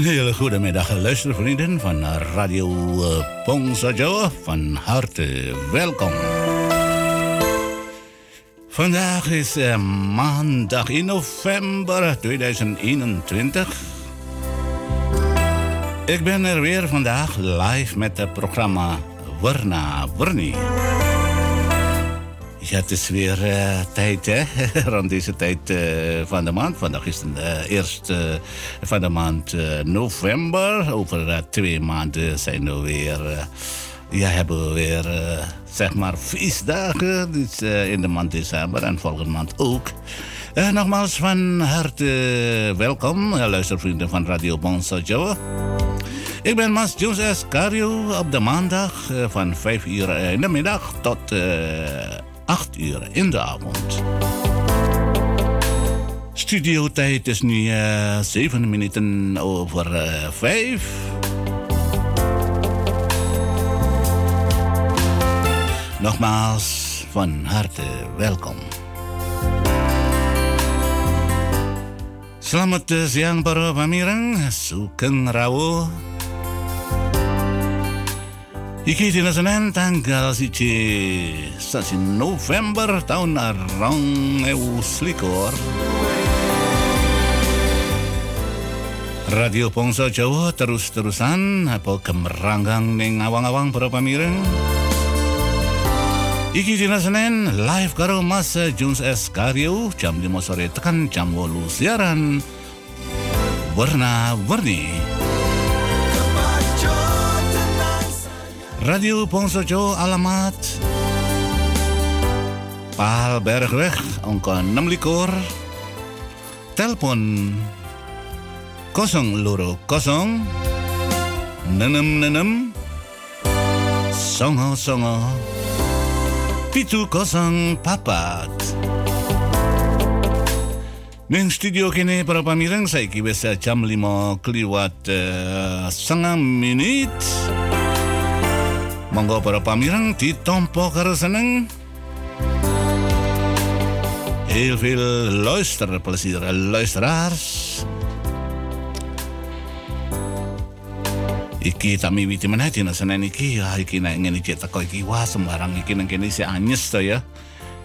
Een hele goede middag, luistervrienden van Radio eh, Jawa. Van harte welkom. Vandaag is uh, maandag in november 2021. Ik ben er weer vandaag live met het programma Warna Warni. Ja, het is weer uh, tijd, hè? Rond deze tijd uh, van de maand. Vandaag is het uh, eerst van de maand november. Over twee maanden zijn we weer. ja, hebben we weer, zeg maar, feestdagen. Dus in de maand december en volgende maand ook. nogmaals van harte welkom, luistervrienden van Radio Bonsa Jawa. Ik ben Mas Jones Cario op de maandag van 5 uur in de middag tot eh, 8 uur in de avond. Studiotijd is nu eh, 7 minuten over eh, 5. Nogmaals, van harte welkom. Selamat eh, siang para pamirang, zoeken rawuh. Iki dina Senin tanggal siji sasi November tahun rong ewu selikur. Radio Pongso Jawa terus-terusan apa gemeranggang ning awang-awang para pamirang. Iki dina Senin live karo Mas Jones S. Karyo jam 5 sore tekan jam 8 siaran warna-warni. Radio Pongsojo alamat. Pal Bergweg angka 6 likur. Telepon kosong loro kosong. Nenem nenem. Songo songo. Pitu kosong papat. Neng studio kini para pamirang saiki wis jam 5 kliwat uh, setengah menit. Monggo para pamirang ditompo karo seneng. Heel veel luisterplezier, luisteraars. Iki tak miwiti meneh dina Senin iki ya iki nek ngene iki teko iki wah sembarang iki nang kene si anyes to ya.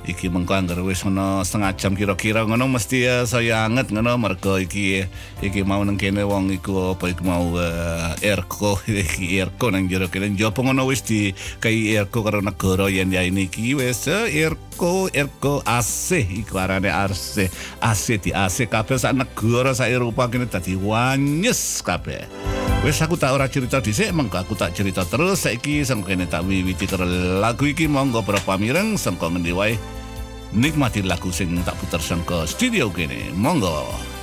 Iki mengko anggere wis ngono setengah jam kira-kira ngono mesti ya saya anget ngono mergo iki iki mau nang kene wong iku apa iku mau uh, erko iki erko nang jero kene. Jopo ngono wis di kai erko karo negara yen ya ini iki wis uh, erko erko AC iku arane AC AC di AC kabeh sak negara sak Eropa kene dadi wanyes kabeh. Wes aku tak ora cerita dhisik, mengko aku tak cerita terus saiki sang kene tak wiwiti karo lagu iki monggo para pamireng sangka ngendi wae nikmati lagu sing tak puter sangka studio kene. Monggo.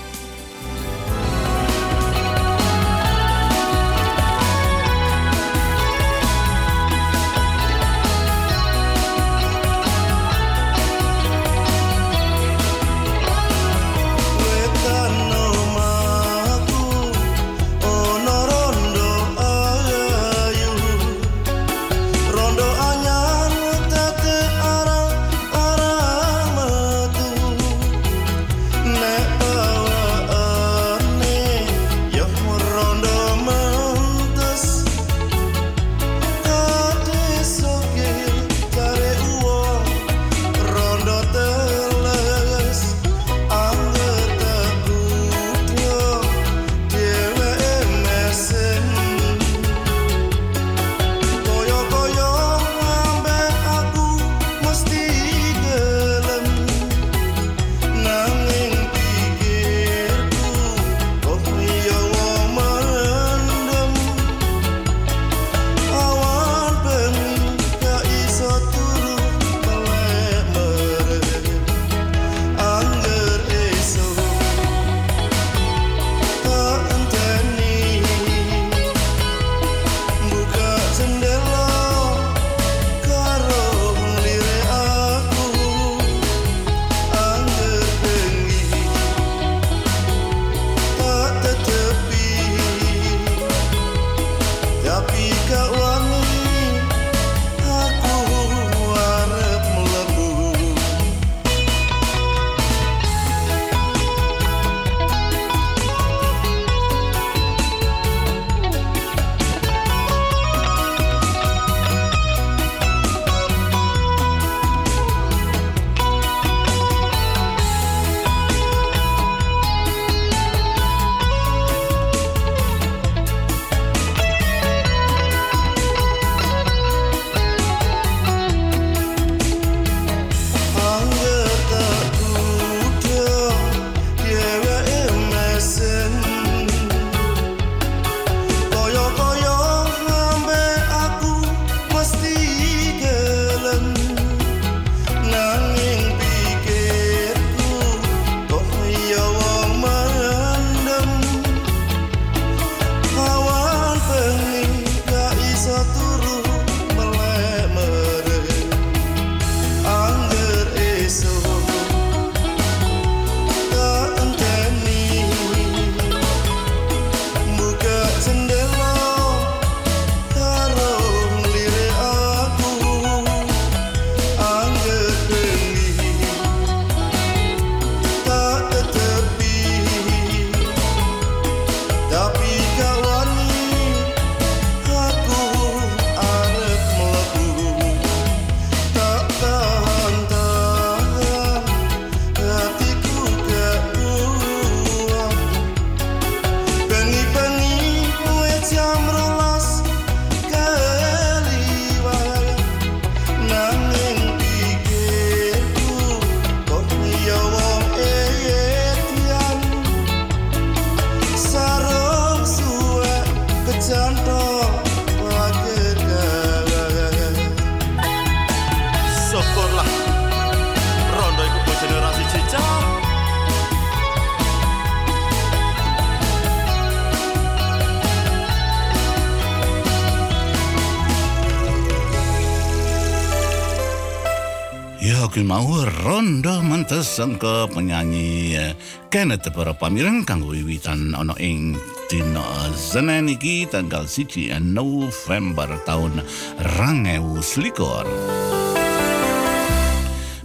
Mantes sangka penyanyi eh, Kenneth para pamireng kanggo wiwitan ana ing dina Senin iki tanggal 1 November tahun 2021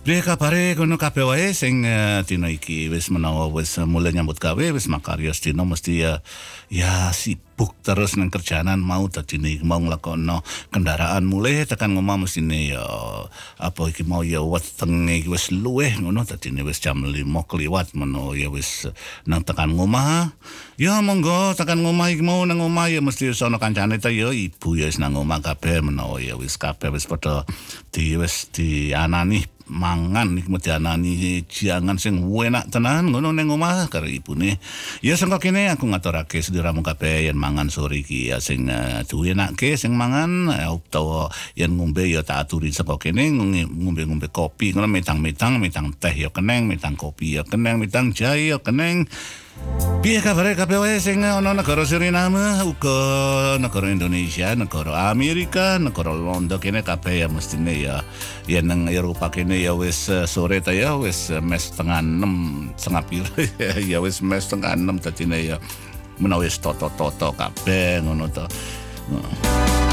Piye kabare kono kabeh wae sing uh, dina iki wis menawa wis mulai nyambut gawe wis makarya dina mesti ya sibuk terus nang kerjaanan mau dadi mau nglakono kendaraan. Mulai tekan ngomah mesti ya apa iki mau ya wetenge iki wis luweh ngono dadi wis jam 5 kliwat meno ya wis nang tekan ngomah. Ya monggo tekan ngomah iki mau nang ngomah ya mesti sono kancane ta ya ibu ya wis nang ngomah kabeh menawa ya wis kabeh wis padha di wis di anani mangan iki medhanani jangan sing enak tenan ngono ning omah karo ibune. Ya sangka kene aku ngaturake sediramu kabeh yen mangan sore iki. Ya sing uh, duwe enake sing mangan utawa yen ngombe ya tak aturi saka kene ngombe-ngombe kopi ngono metang-metang metang teh ya keneng metang kopi ya keneng metang jahe ya keneng Piye kabare kabeh wae sing ana negara Suriname uga negara Indonesia, negara Amerika, negara Londo kene kabeh ya mestine ya ya nang Eropa kene ya wis uh, sore ta ya wis uh, mes setengah 6 setengah piro ya wis mes setengah 6 dadine ya menawa wis toto-toto kabeh ngono to. Uh.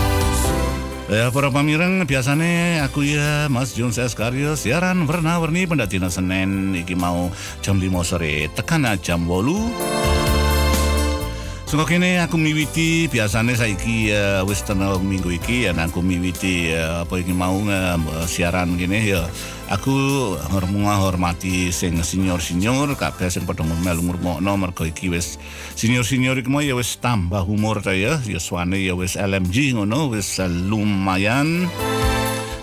Ya, para pamireng, biasanya aku ya Mas Jun Seskario siaran warna-warni pendatina Senin iki mau jam 5 sore tekan jam 8 Sungguh kini aku miwiti biasanya saiki uh, wis minggu iki ya aku miwiti uh, apa iki mau uh, siaran gini ya aku hormati sing senior-senior kabeh sing padha melu ngrungokno mergo iki wis senior-senior iki ya wis tambah umur ta ya suane ya wis LMG ngono wis lumayan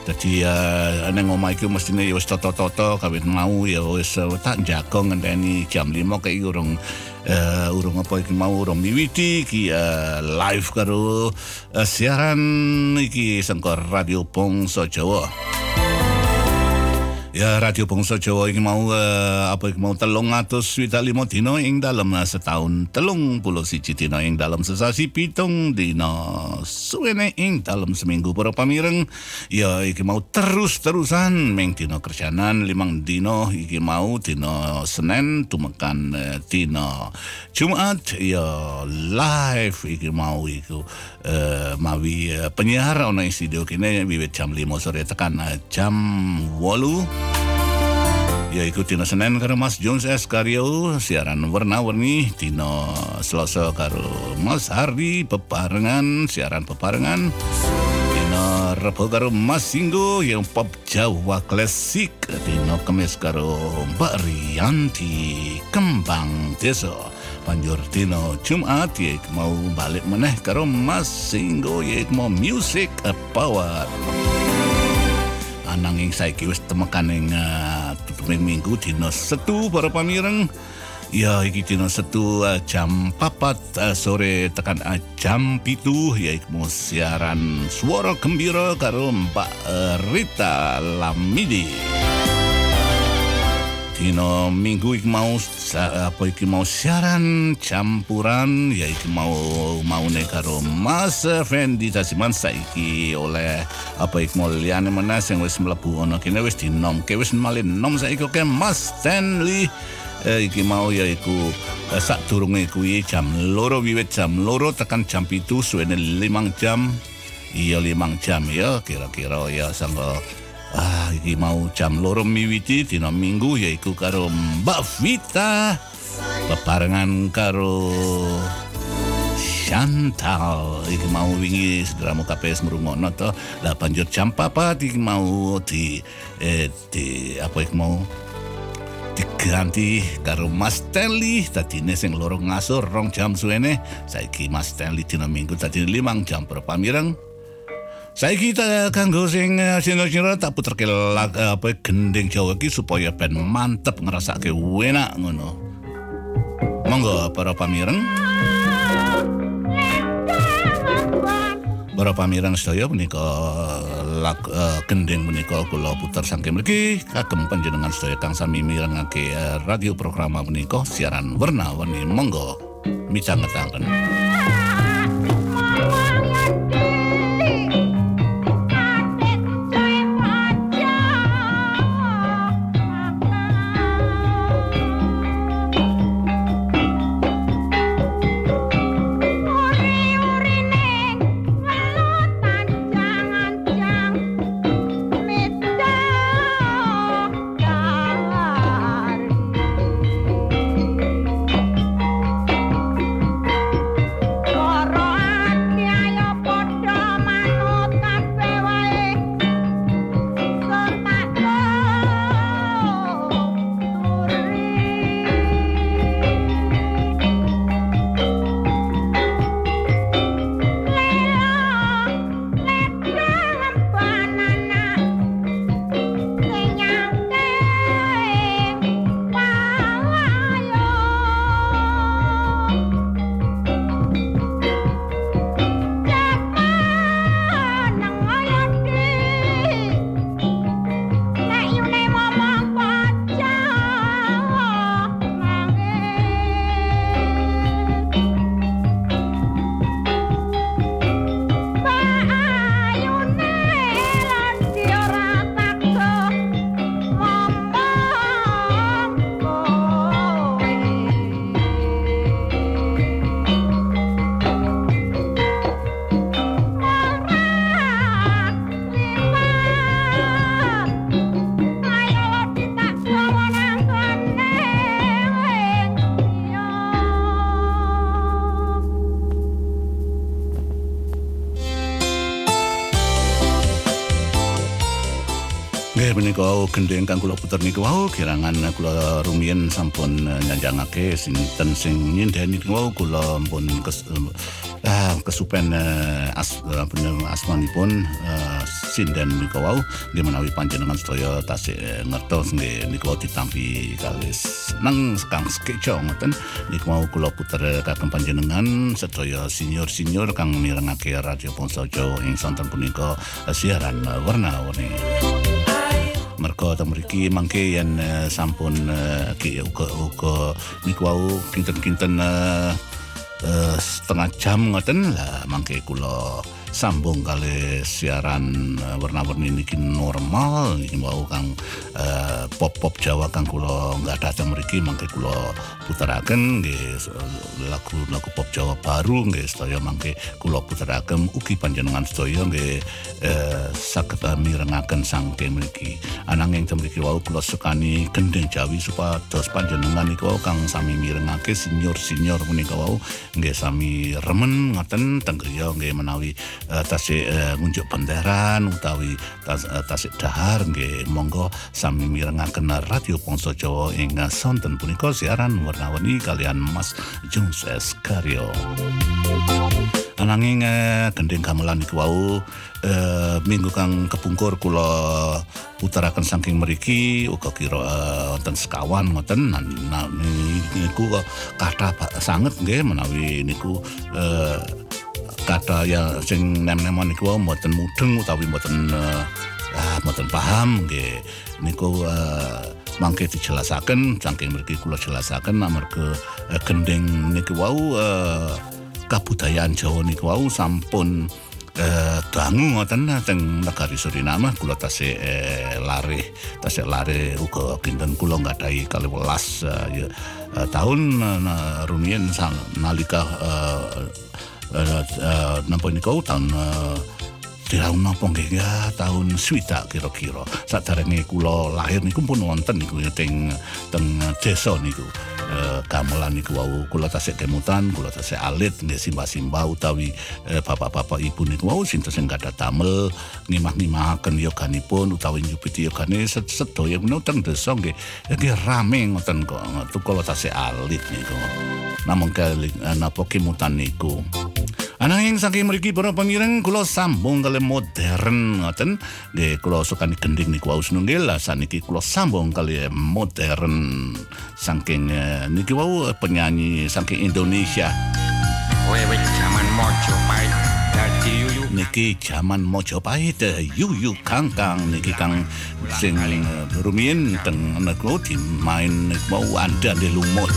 Jadi uh, neng omah iki mestine ya wis toto-toto kawit mau ya wis uh, tak jago ngenteni jam 5 kayak urung uh, urung apa iki mau urung miwiti iki uh, live karo uh, siaran iki sengkor Radio Pongso Jawa. Ya Radio Bangsa Jawa iki mau uh, apa iki mau lima dino ing dalam setahun telung puluh siji dino ing dalam sesasi pitung dino suwene ing dalam seminggu para pamireng ya iki mau terus-terusan meng dino kerjaanan limang dino iki mau dino Senin tumekan uh, dino Jumat ya live iki mau iku uh, mawi uh, penyiar ono studio kene wiwit jam 5 sore tekan uh, jam 8 Ya ikuti Tino Senin karo Mas Jones S. Karyo siaran warna-warni Tino Selasa karo Mas Hardi peparengan siaran peparengan. Tino Rebo karo Mas Singgo yang pop Jawa klasik. Tino Kemis karo Mbak Rianti Kembang Desa Panjur Tino Jumat ya mau balik meneh karo Mas Singgo ya mau music power ananging saiki wis temekan ing uh, minggu dina setu para pamireng Ya iki dina setu uh, jam papat uh, sore tekan uh, jam pitu ya iku siaran suara gembira karo Mbak uh, Rita Lamidi. Dino minggu iki mau apa iki mau siaran campuran ya iki mau mau karo Mas Fendi Tasiman. Saiki oleh apa iki mau liane mana sing wis mlebu ono kene wis dinom ke wis malin nom saiki. Oke Mas Stanley eh, iki mau ya iku eh, sak durunge kuwi jam loro wiwit jam loro tekan jam pitu suwene limang jam. Iya limang jam ya kira-kira ya sangka Ah, iki mau jam loro miwiti dina minggu yaiku karo Mbak Vita. Bebarengan karo Chantal. Iki mau wingi segera mau KPS ngrungokno to. Lah banjur jam 4 iki mau di eh, di apa iki mau? Diganti karo Mas Stanley tadine sing loro ngasur rong jam suwene. Saiki Mas Stanley dina minggu tadi limang jam per pamireng Saiki kita kanggo sing sino-sino tak puterke lag apa gending Jawa iki supaya ben mantep ngrasake enak ngono. Monggo para pamireng. Para pamireng sedaya menika lag uh, gending menika kula puter saking mriki kagem panjenengan sedaya kang sami mirengake radio program menika siaran warna-warni monggo micangetaken. Gendeng kang kula puter niku wau kirangan kula rumiyin sampun uh, nyanjangake sinten sing nyindeni wau kula pun kes, uh, kesupen uh, as, uh, asmanipun uh, sinden niku wau nggih menawi panjenengan sedaya tasih ngertos nggih niku ditampi kalis nang kang skeco ngoten. Niku wau kula puter kagem panjenengan sedaya senior-senior kang mirengake radio Ponsojo ing sonten punika siaran warna-warni ta mriki mangke yen uh, sampun uh, ki uga uga niku wau kinten-kinten uh, uh, setengah jam ngoten. Lah mangke kula sambung kali siaran uh, warna-warni niki normal niki mau kang uh, pop-pop Jawa kang kula nggak datang mriki mangke kula puteraken nggih lagu-lagu pop Jawa baru nggih sedaya mangke kula puteraken ugi panjenengan sedaya nggih saged mirengaken sangke mriki. Ananging mriki wau kula sukani gendeng Jawi supados panjenengan niku kang sami mirengake senior-senior menika wau nggih sami remen ngoten tenggriya nggih menawi tasik uh, ngunjuk benderan utawi uh, tasik dahar nggih monggo sami mirengaken radio Pongso Jawa ing sonten punika siaran warna-warni kalian Mas Jungs Karyo. Ananging gending gamelan iku wau minggu kang kepungkur kula puteraken saking mriki uga kira wonten sekawan ngoten niku kathah sanget nggih menawi niku uh, kata ya sing nem-nemon niku mboten mudeng utawi mboten uh, ah, mboten paham nggih. Niku uh, mangke dijelasaken saking mriki kula jelasaken amarga uh, gendeng niku wau uh, kabudayaan Jawa niku wau sampun eh dangu ngoten teng negari Suriname kula tasih eh, lare tasih lare uga kinten kula nggadahi kali welas eh, eh, tahun uh, rumiyin nalika eh, dat, dan ben ik ook dan tahun napa nggih? Ya tahun swita kira-kira. Saderenge kula lahir niku pun wonten niku teng teng desa niku. Eh, gamelan niku wau. Kula tasik kemutan kula tasik alit nggih simbah-simbah utawi eh, bapak-bapak ibu niku wau sinten sing gadah damel ngimah-ngimahaken yoganipun utawi nyupiti yogane sedaya menawa teng desa nggih. Nggih rame ngoten kok. Kula tasik alit niku. Namung kali eh, napa kemutan niku Ananging saking mriki para pamireng kula sambung kali modern ngoten. Nggih kula sukani gending niku wau nunggil saniki kula sambung kali modern. Saking eh, niki wau penyanyi saking Indonesia. Wewe zaman Mojopahit. Dadi yuyu niki jaman Mojopahit eh, yuyu kangkang niki kang sing eh, rumiyin teng niku dimain niku wau anda di lumut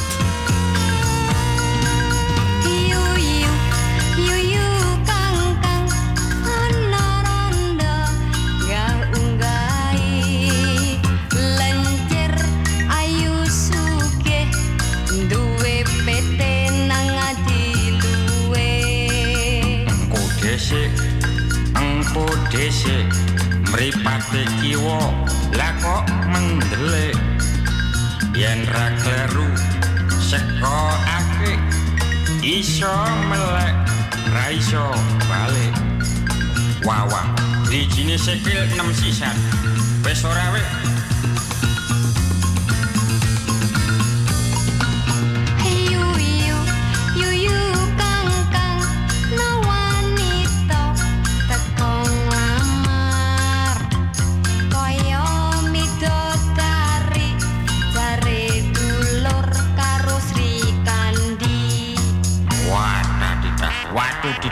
dhisik mripate kiwa. Lah kok mendelik yen ra kleru seko akeh iso melek ra iso balik. Wawa dijine sikil 6 sisan. Wis ora weh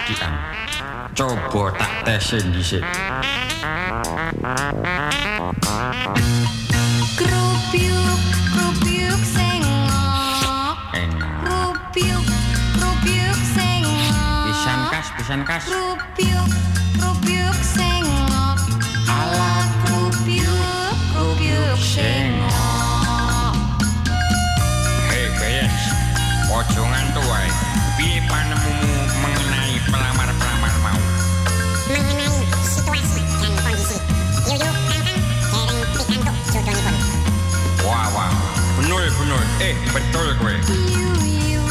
didikan. Coba tak tesin dhisik. Krupyuk, krupyuk sengok Enak. Krupyuk, krupyuk sengok Pisan kas, pisan kas. Krupyuk, krupyuk sengok Ala krupyuk, krupyuk sengok Hei Gayens, ojo ngantuk wae. Piye panemumu benul. Eh betul kowe. Yuyu,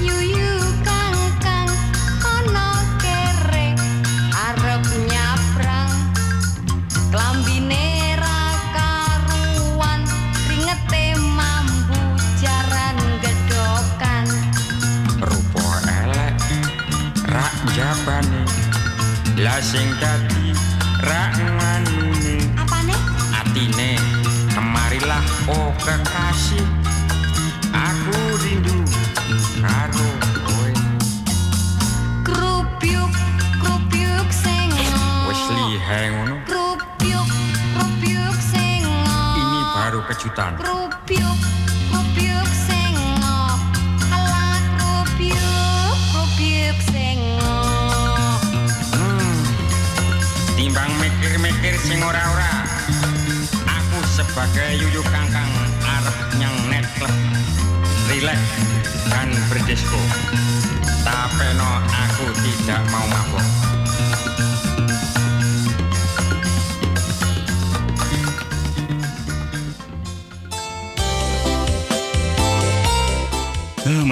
yuyu kangkang ana kere arep nyabrang klambine ra karuan ringete mambu jaran gedokan Rupa elek, rak jabane. Lah sing dadi rak apane atine kemarilah oh kekasih lihe ngono. Krupyuk krupyuk sengok ini baru kejutan. Krupyuk, krupyuk sengok Alah krupyuk, krupyuk sengok hmm. timbang mikir-mikir sing ora-ora. Aku sebagai yuyu kangkang arep nyang nightclub relax dan berdisco tapi no aku tidak mau mabuk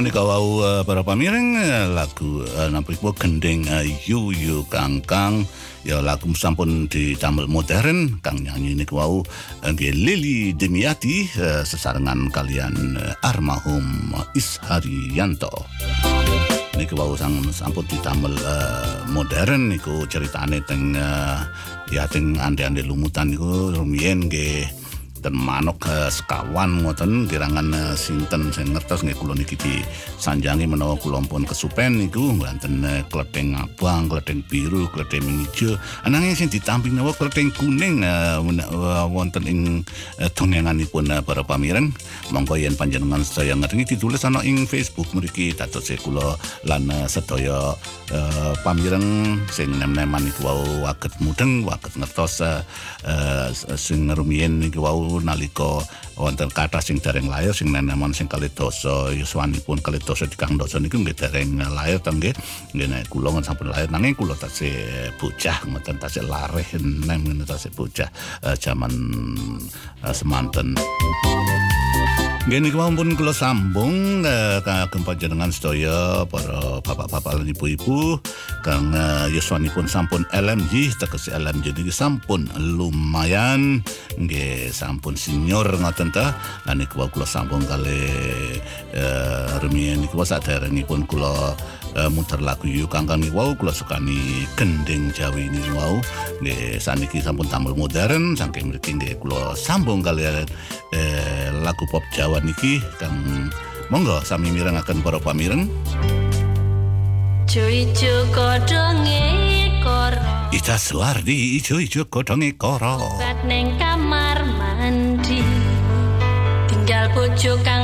menika wau eh, para pamireng eh, lagu uh, nampikmu gending eh, yu yu kangkang ya lagu sampun ditamel modern kang nyanyi niku wau eh, nggih Lili Demiati eh, sesarengan kalian eh, almarhum Isharianto niku wau sang sampun ditamel eh, modern niku ceritane teng eh, ya teng ande-ande lumutan niku rumiyin nggih dan manuk eh, sekawan ngoten kirangan eh, sinten sing ngertos nggih kula niki disanjangi menawa kula pun kesupen niku wonten eh, klething abang, klething biru, klething ijo. Ananging sing ditamping nawa klething kuning wonten ing dongenganipun para pamireng. Monggo yen panjenengan sedaya ngerti ditulis ana ing Facebook mriki dados kula lan sedaya pamireng sing nem-neman niku wau waget mudeng, waget ngertos sing rumiyin niku wau nalika wonten kathah sing dereng lahir sing nenemon sing kalih dosa yuswanipun kalih dosa dikang dosa niku nggih dereng lahir to nggih. Nggih kula ngon sampun lahir nanging kula tasih bocah ngoten tasih lareh nem tasih bocah eh, jaman eh, semanten Gini kemampuan kula sambung eh, kagem panjenengan sedaya para bapak-bapak lan ibu-ibu kang eh, yuswanipun sampun LMJ tegese LMJ niki sampun lumayan. Nggih sampun senior ngoten ta. Lan kula sambung kali eh, rumiyin niku saderengipun kula eh, muter lagu yuk kangkang niku wau kula sukani gending Jawi niku wau nggih saniki sampun tampil modern saking mriki nggih kula sambung kalian eh, lagu pop Jawa niki. Kang monggo sami mirengaken para pamireng. Ijo-ijo kodonge koro Ita Suwardi ijo-ijo godhonge koro Bat neng kamar mandi. Tinggal bojo kang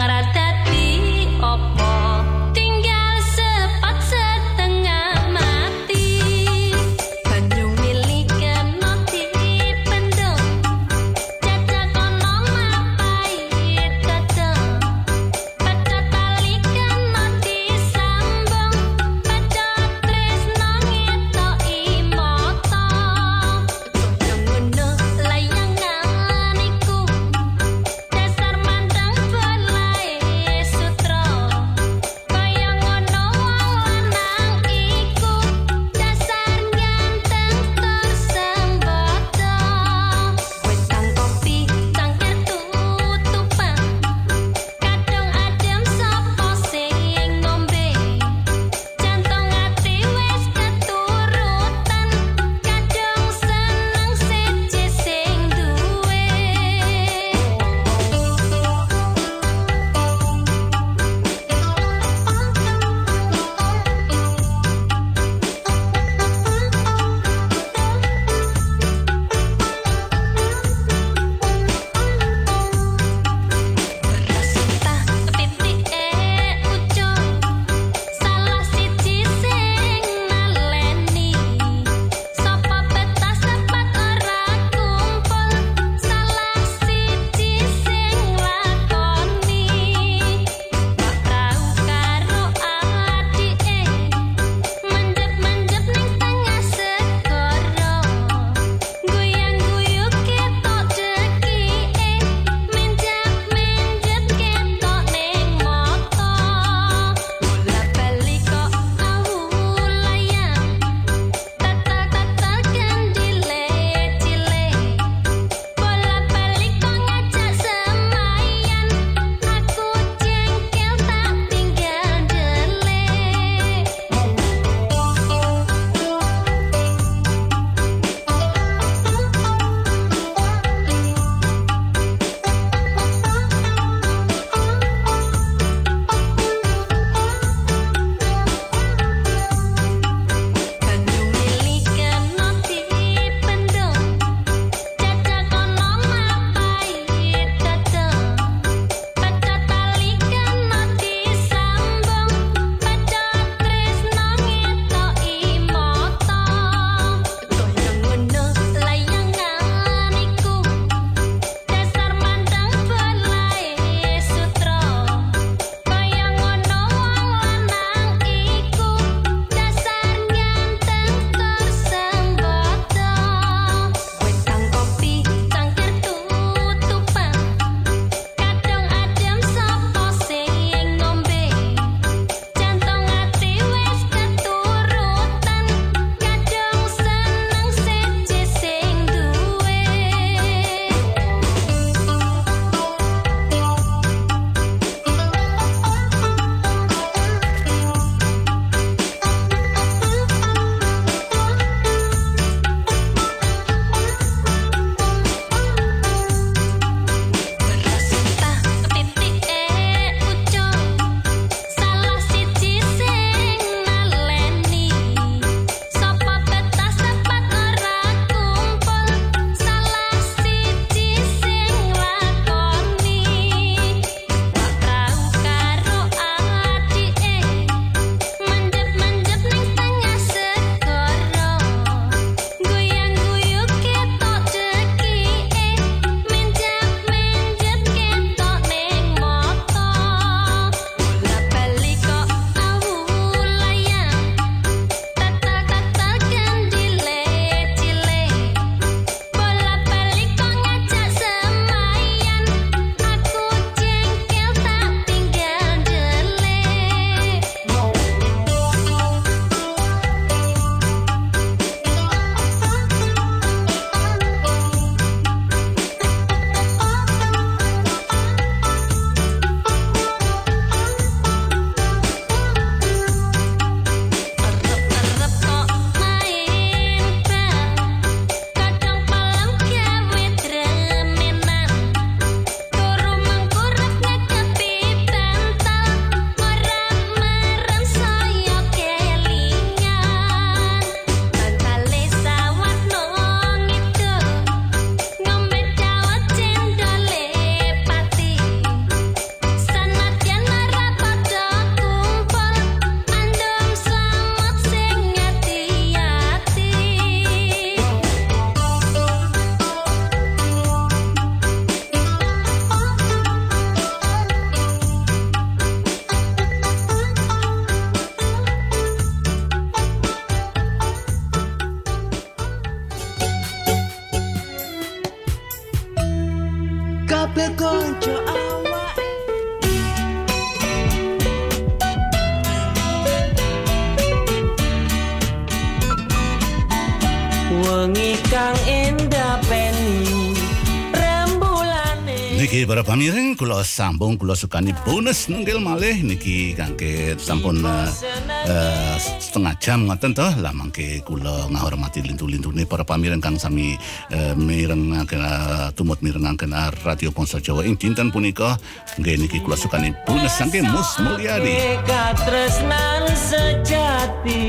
Pamireng kula sambung kula sukani bonus nunggil malih niki kangge sampun eh, setengah jam ngoten toh lah mangke kula ngahormati lintu-lintune para pamireng kang sami uh, eh, tumut mirengaken eh, radio Ponso Jawa ing dinten punika nggih niki kula sukani bonus sangke Mus Mulyadi. katresnan sejati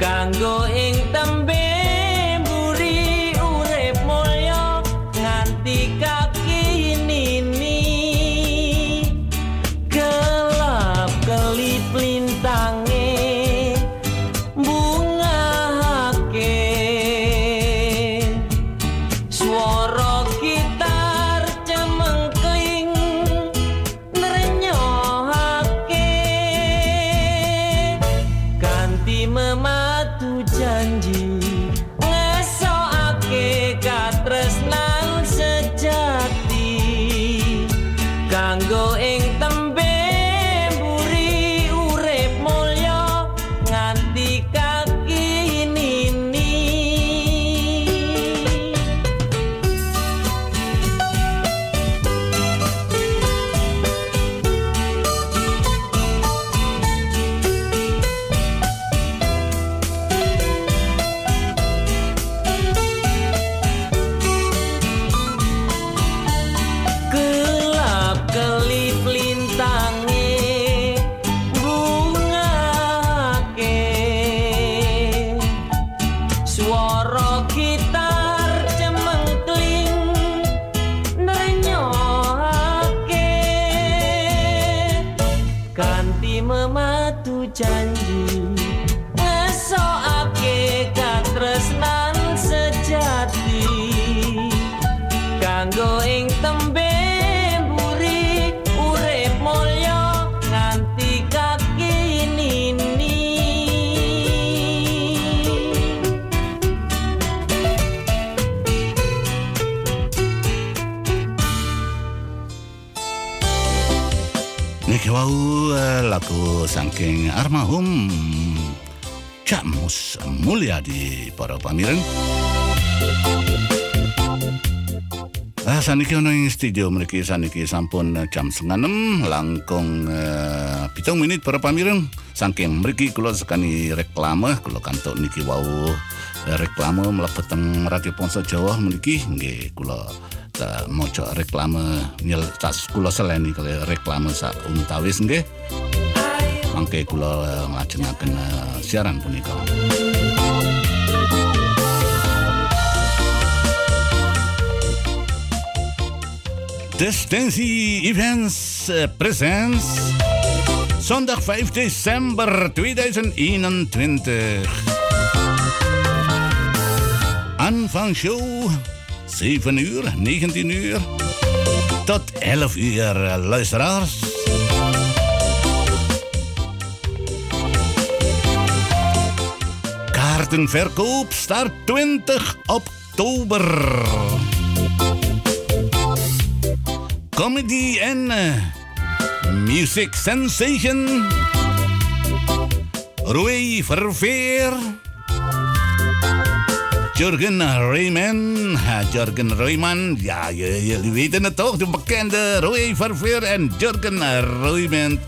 kanggo ing saking almarhum Cak Mus Mulyadi para pamireng. Ah, saniki ono ing studio mriki saniki sampun eh, jam setengah enam langkung uh, pitung menit para pamireng saking mriki kula sekani reklame kula kantuk niki wau eh, reklame mlebet teng Radio Ponso Jawa mriki. Nggih kula ta maca reklame nyel tas kula seleni kali reklame sak untawis nggih mangke kula eh, nglajengaken eh, siaran punika Destinsie Events eh, Presents Zondag 5 december 2021 Aanvangshow 7 uur, 19 uur tot 11 uur eh, luisteraars. Kaartenverkoop start 20 oktober. Comedy en eh, music sensation. Roy Verveer. Jurgen Rayman. Jurgen Rayman. Ja, jullie weten het toch? De bekende Roy Verveer en Jurgen Rayman.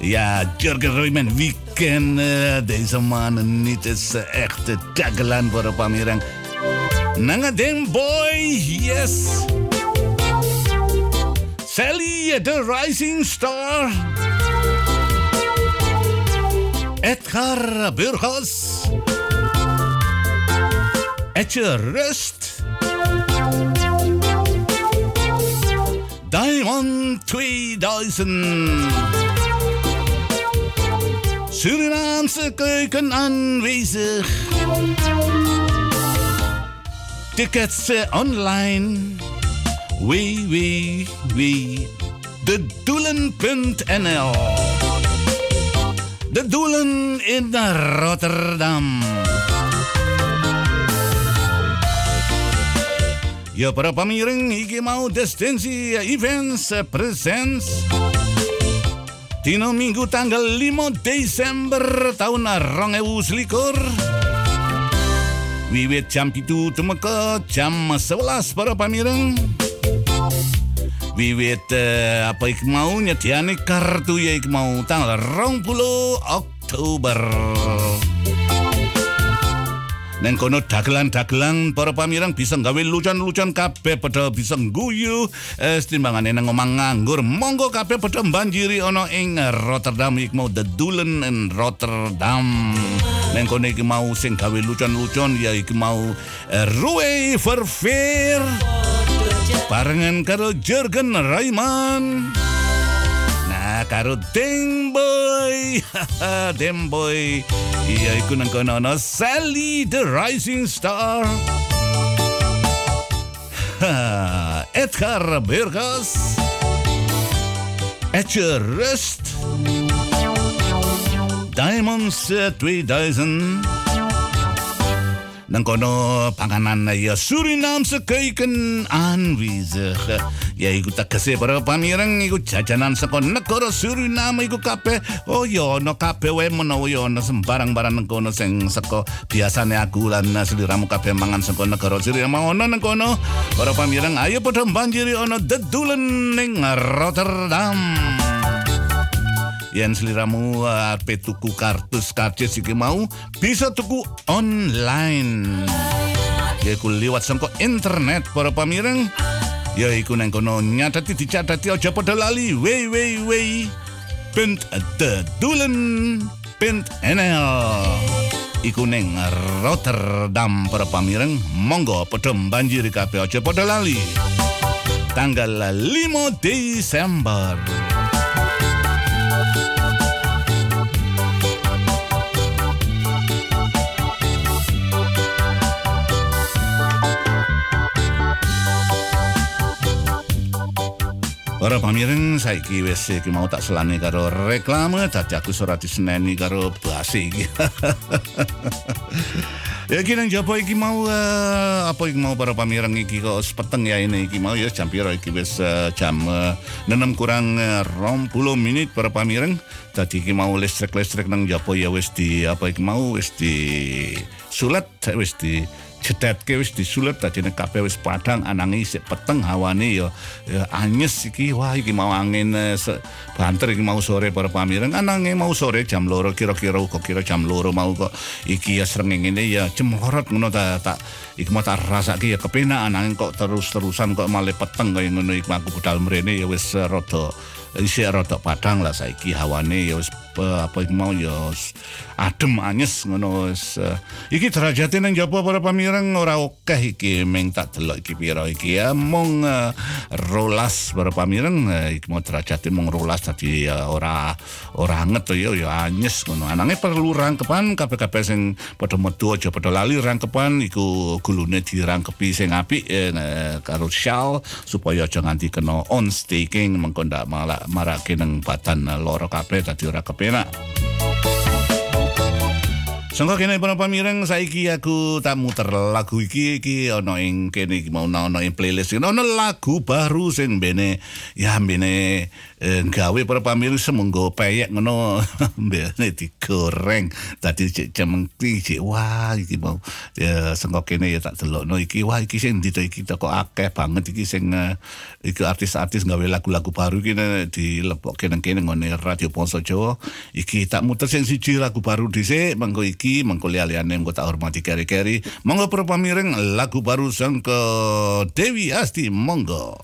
Ja, Jurgen Rayman. Wie kent deze man niet? Het is eh, echt tagline voor pamirang. Nangadeng boy, yes. Sally, the rising star. Edgar Burgos. Etje Rust. Diamond 2000. Surinaamse keuken aanwezig. Tickets online. www. Dedoelen.nl De Doelen in Rotterdam. Ya para pamiring iki mau Destinsi Events Presents Dino Minggu tanggal 5 Desember tahun 2021 Wiwit jam itu temeka jam 11 para pamireng. Wiwit eh, apa ik mau nyediane kartu ya ik mau tanggal 20 Oktober. Neng kono dagelan-dagelan para pamirang bisa gawe lucan-lucan kabeh padha bisa guyu eh, timbangane nang omah nganggur. Monggo kabeh padha banjiri ana ing Rotterdam iki mau dedulen in Rotterdam. Neng kono iki mau sing gawe lucan-lucan ya iki mau eh, Rue Verveer. Barengan karo Jurgen Rayman Nah, karo Deng Boy. Deng Boy. Iya, iku nang kono ana Sally the Rising Star. Edgar Bergas. Etje Rust. Diamonds eh, 2000. Dan kono panganan ya Surinaamse keuken aanwezig. Ya iku tak kese para pamireng iku jajanan saka negara Suriname iku kabeh oh ya ono kabeh wae menawa ya ono sembarang-barang nang kono sing saka biasane aku lan seliramu kabeh mangan saka negara Suriname ono nang kono. Para pamireng ayo padha banjiri ono dedulen ning Rotterdam. Yen seliramu uh, ape tuku kartus karcis iki mau bisa tuku online. Ya iku liwat sangko internet para pamireng. Ya iku nang kono nyatati dicatati aja padha lali. Wey wey. Punt de doelen. Punt NL. Iku neng Rotterdam para pamireng. Monggo padha banjiri kabeh aja padha lali. Tanggal 5 Desember. Para pamireng saiki wis iki mau tak selane karo reklame dadi aku ora diseneni karo basi iki. ya nang jaba iki mau eh, apa iki mau para pamireng iki kok sepeteng ya ini iki mau ya jam piro iki wis eh, jam eh, 6 kurang eh, 20 menit para pamireng. Dadi iki mau listrik-listrik nang jaba ya wis di apa iki mau wis di sulet wis di cedetke wis disulet dadi nek kabeh wis padang anange isih peteng hawane ya, anyes iki. Wah iki mau angin eh, banter iki mau sore para pamireng. Anange mau sore jam loro kira-kira kok kira jam loro mau kok iki ya srengenge ya cemorot ngono ta tak iki mau tak rasake ya kepenak anange kok terus-terusan kok malah peteng kaya ngono iki aku budal mrene ya wis rada isih rada padang lah saiki hawane ya wis apa iki mau ya adem anyes ngono wis eh, iki derajate nang jaba para pamireng ora akeh iki meng tak delok iki pira iki ya. Mung eh, rolas para pamireng eh, iki mau derajate mung rolas dadi ya ora ora anget to ya ya anyes ngono. Anange perlu rangkepan kabeh-kabeh sing padha metu aja padha lali rangkepan iku gulune dirangkepi sing apik eh, karo shawl supaya aja nganti kena on staking mengko ndak malah marake nang badan loro kabeh dadi ora kepenak Sangka kene para pamireng saiki aku tak muter lagu iki iki ana ing kene iki mau ana ing playlist. Ana lagu baru sing bene ya bene eh, gawe para pamireng semenggo peyek ngono bene digoreng. Cek cemengti cek wah iki mau ya sangka kene ya tak delokno iki. Wah iki sing dito iki kok akeh banget iki sing eh, iki artis-artis gawe lagu-lagu baru iki eh, dilebokke nang kene ngene Radio Ponso Jawa. Iki tak muter sing siji lagu baru dhisik mengko iki mengko liya-liyane mengko tak hormati keri-keri. Monggo para pamireng lagu baru sangka Dewi Asti monggo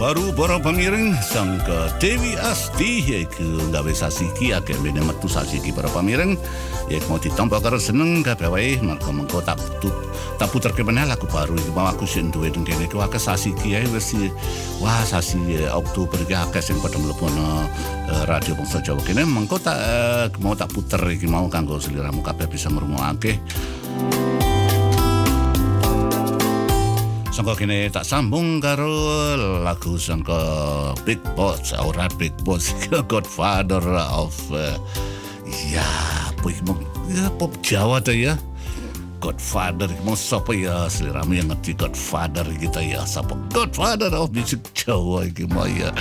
paru para pamireng sangka Dewi Asti yaiku gawe sasiki akeh mene metu sasiki para pamireng ya mau ditampa karo seneng kabeh wae mergo mengko tak tut tak puter meneh lagu baru iki. Mau aku sing duwe teng kene iki akeh sasiki ae wis si- wah sasi eh, Oktober iki akeh sing padha mlebu ana eh, radio Bangsa Jawa kene. Mengko tak eh, mau tak puter iki mau kanggo seliramu kabeh bisa ngrungokake Sangka kini tak sambung karo lagu sangka Big Boss, ora Big Boss, Godfather of uh, ya, apa ya pop Jawa tuh ya. Godfather, mau siapa ya seliramu yang ngerti Godfather kita ya, siapa Godfather of music Jawa iki mau ya.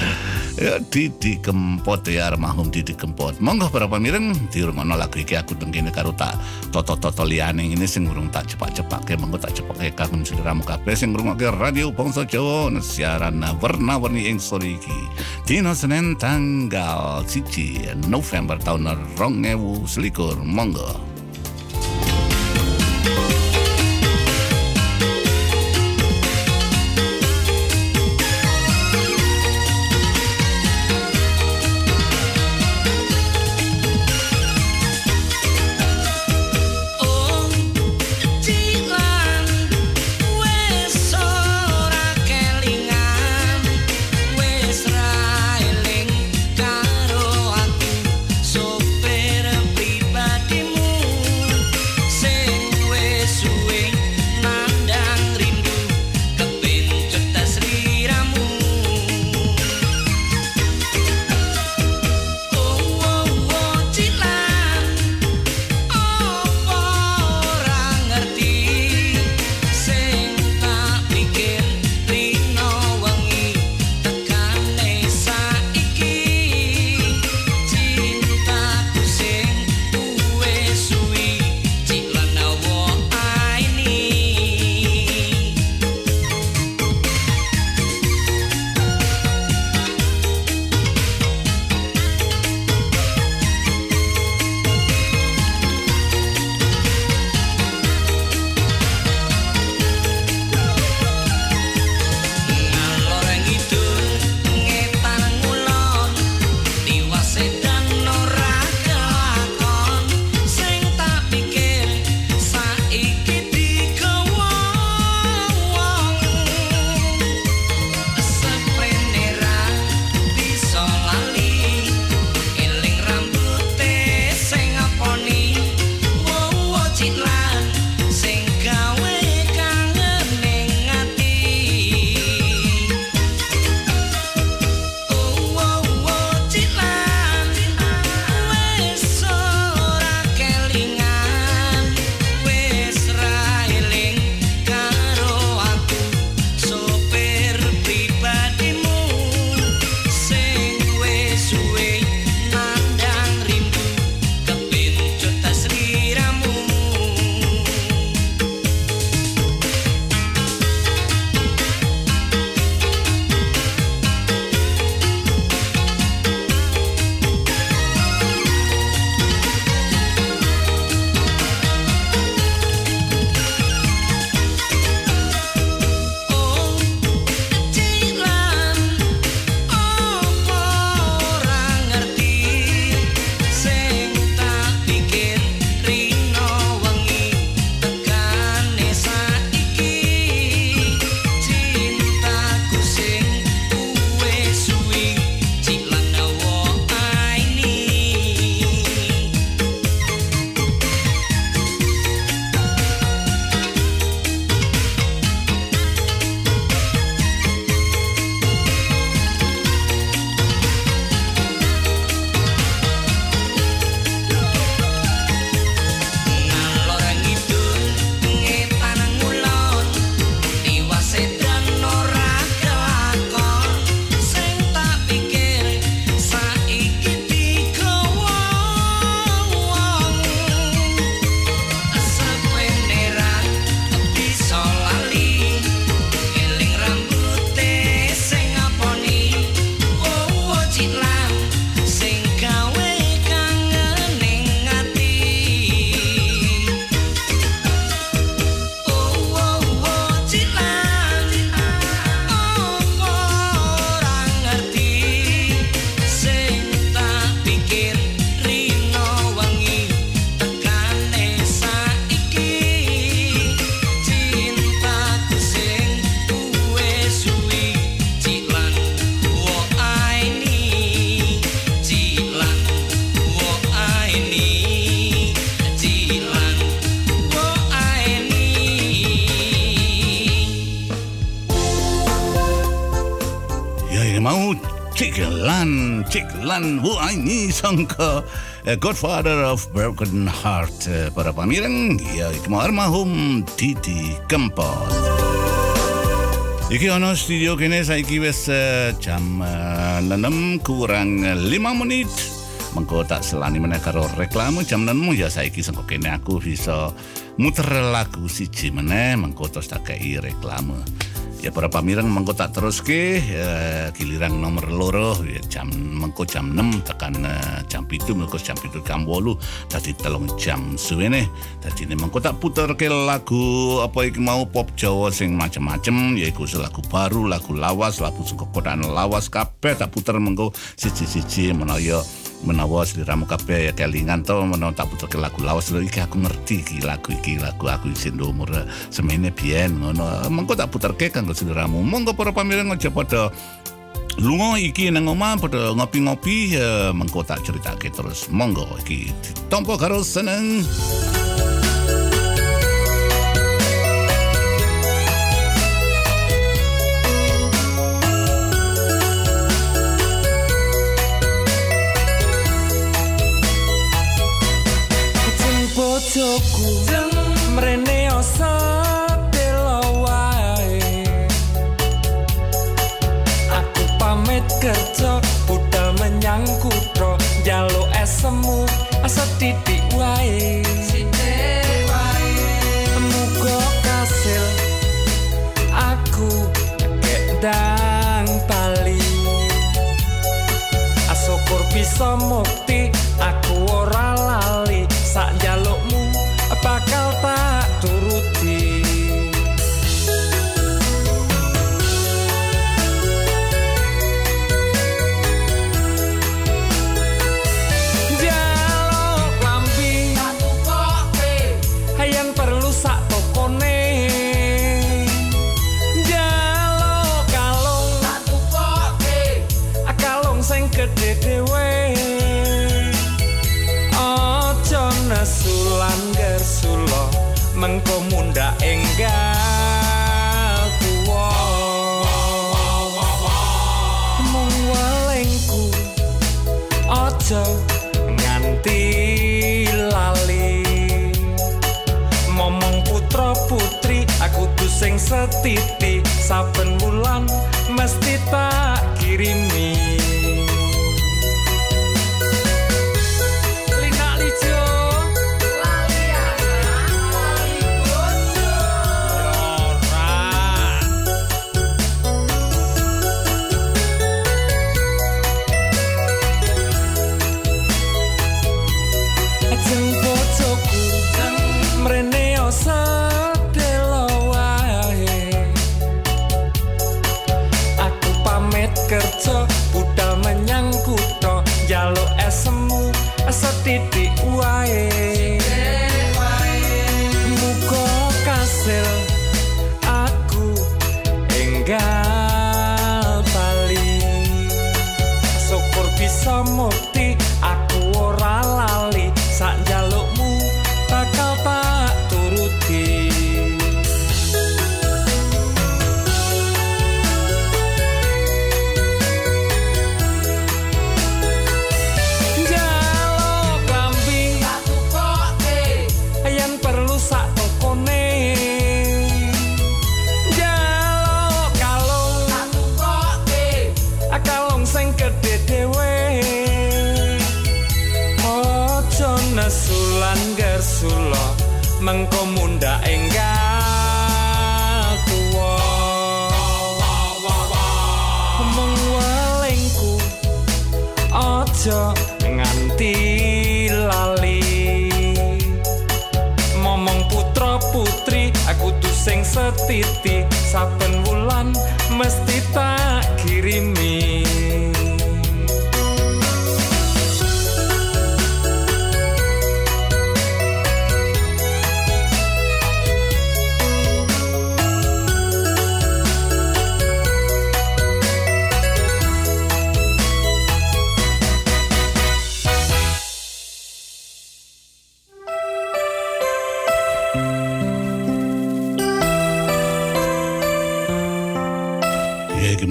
Ya Didi Kempot ya almarhum Didi Kempot. Monggo para pamireng dirungono lagu iki aku tengkene karo tak toto-toto liyane ini sing urung tak cepak-cepake monggo tak cepake kagum seliramu kabeh sing ngrungokke radio Bangsa Jawa siaran warna-warni ing sore iki. Dina Senin tanggal 1 November tahun 2021. Monggo. Lan, Cik Lan Wu Aini Sangka, eh, Godfather of Broken Heart. Eh, para pamirang, ya, iku almarhum Titi Kempot. Iki ono studio kene saiki wis eh, jam eh, 6 kurang 5 menit. Mengko tak selani meneh karo reklame jam 6 ya saiki sengko kene aku bisa muter lagu siji meneh mengko tak kei reklame. Ya para pamirang mengko tak terus ke eh, giliran nomor loro ya, jam mengko jam 6 tekan eh, jam pitu mengko jam pitu jam 8 tadi telung jam suwene. Tadi ini mengko tak puter ke lagu apa iki mau pop Jawa sing macem-macem yaiku lagu baru lagu lawas lagu kotaan lawas kabeh tak puter mengko siji-siji menawa menawa sliramu kabeh kelingan to menawa tak puter ke lagu lawas lho iki aku ngerti iki lagu iki lagu aku isin umur semene biyen ngono. Mengko tak puterke kanggo sliramu. Monggo para pamirang aja pada lunga iki nang omah pada ngopi-ngopi mengko tak ceritake terus. Monggo iki ditampa karo seneng bojoku. Mrene osa telo wae. Aku pamit kerja budal menyang kutha. Njaluk esemu setitik wae ты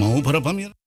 Timão para Palmeiras.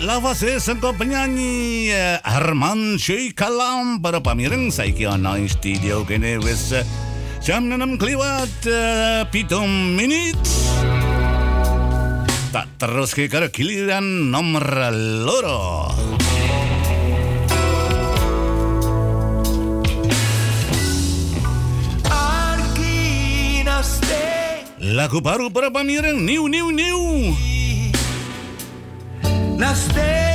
lafase saka penyanyi eh, Herman Syikalam para pamireng saiki ana ing studio kene wis eh, jam 6 kliwat eh, pitung menit tak terus ke karo giliran nomor loro. Lagu baru para pamireng new new new. just stay.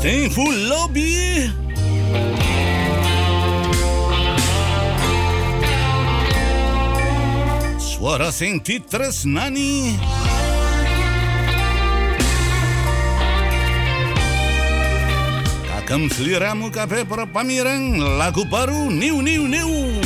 Full lobby. Suara sing titres nani. Kakam seliramu kafe para pamireng lagu baru new new new.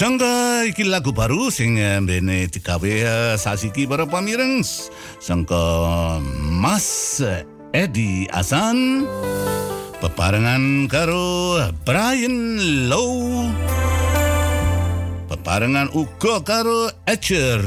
Sangka iki lagu baru sing eh, bene dikawe eh, sasiki para pamireng sangka Mas Edi Asan bebarengan karo Brian Low bebarengan uga karo Ece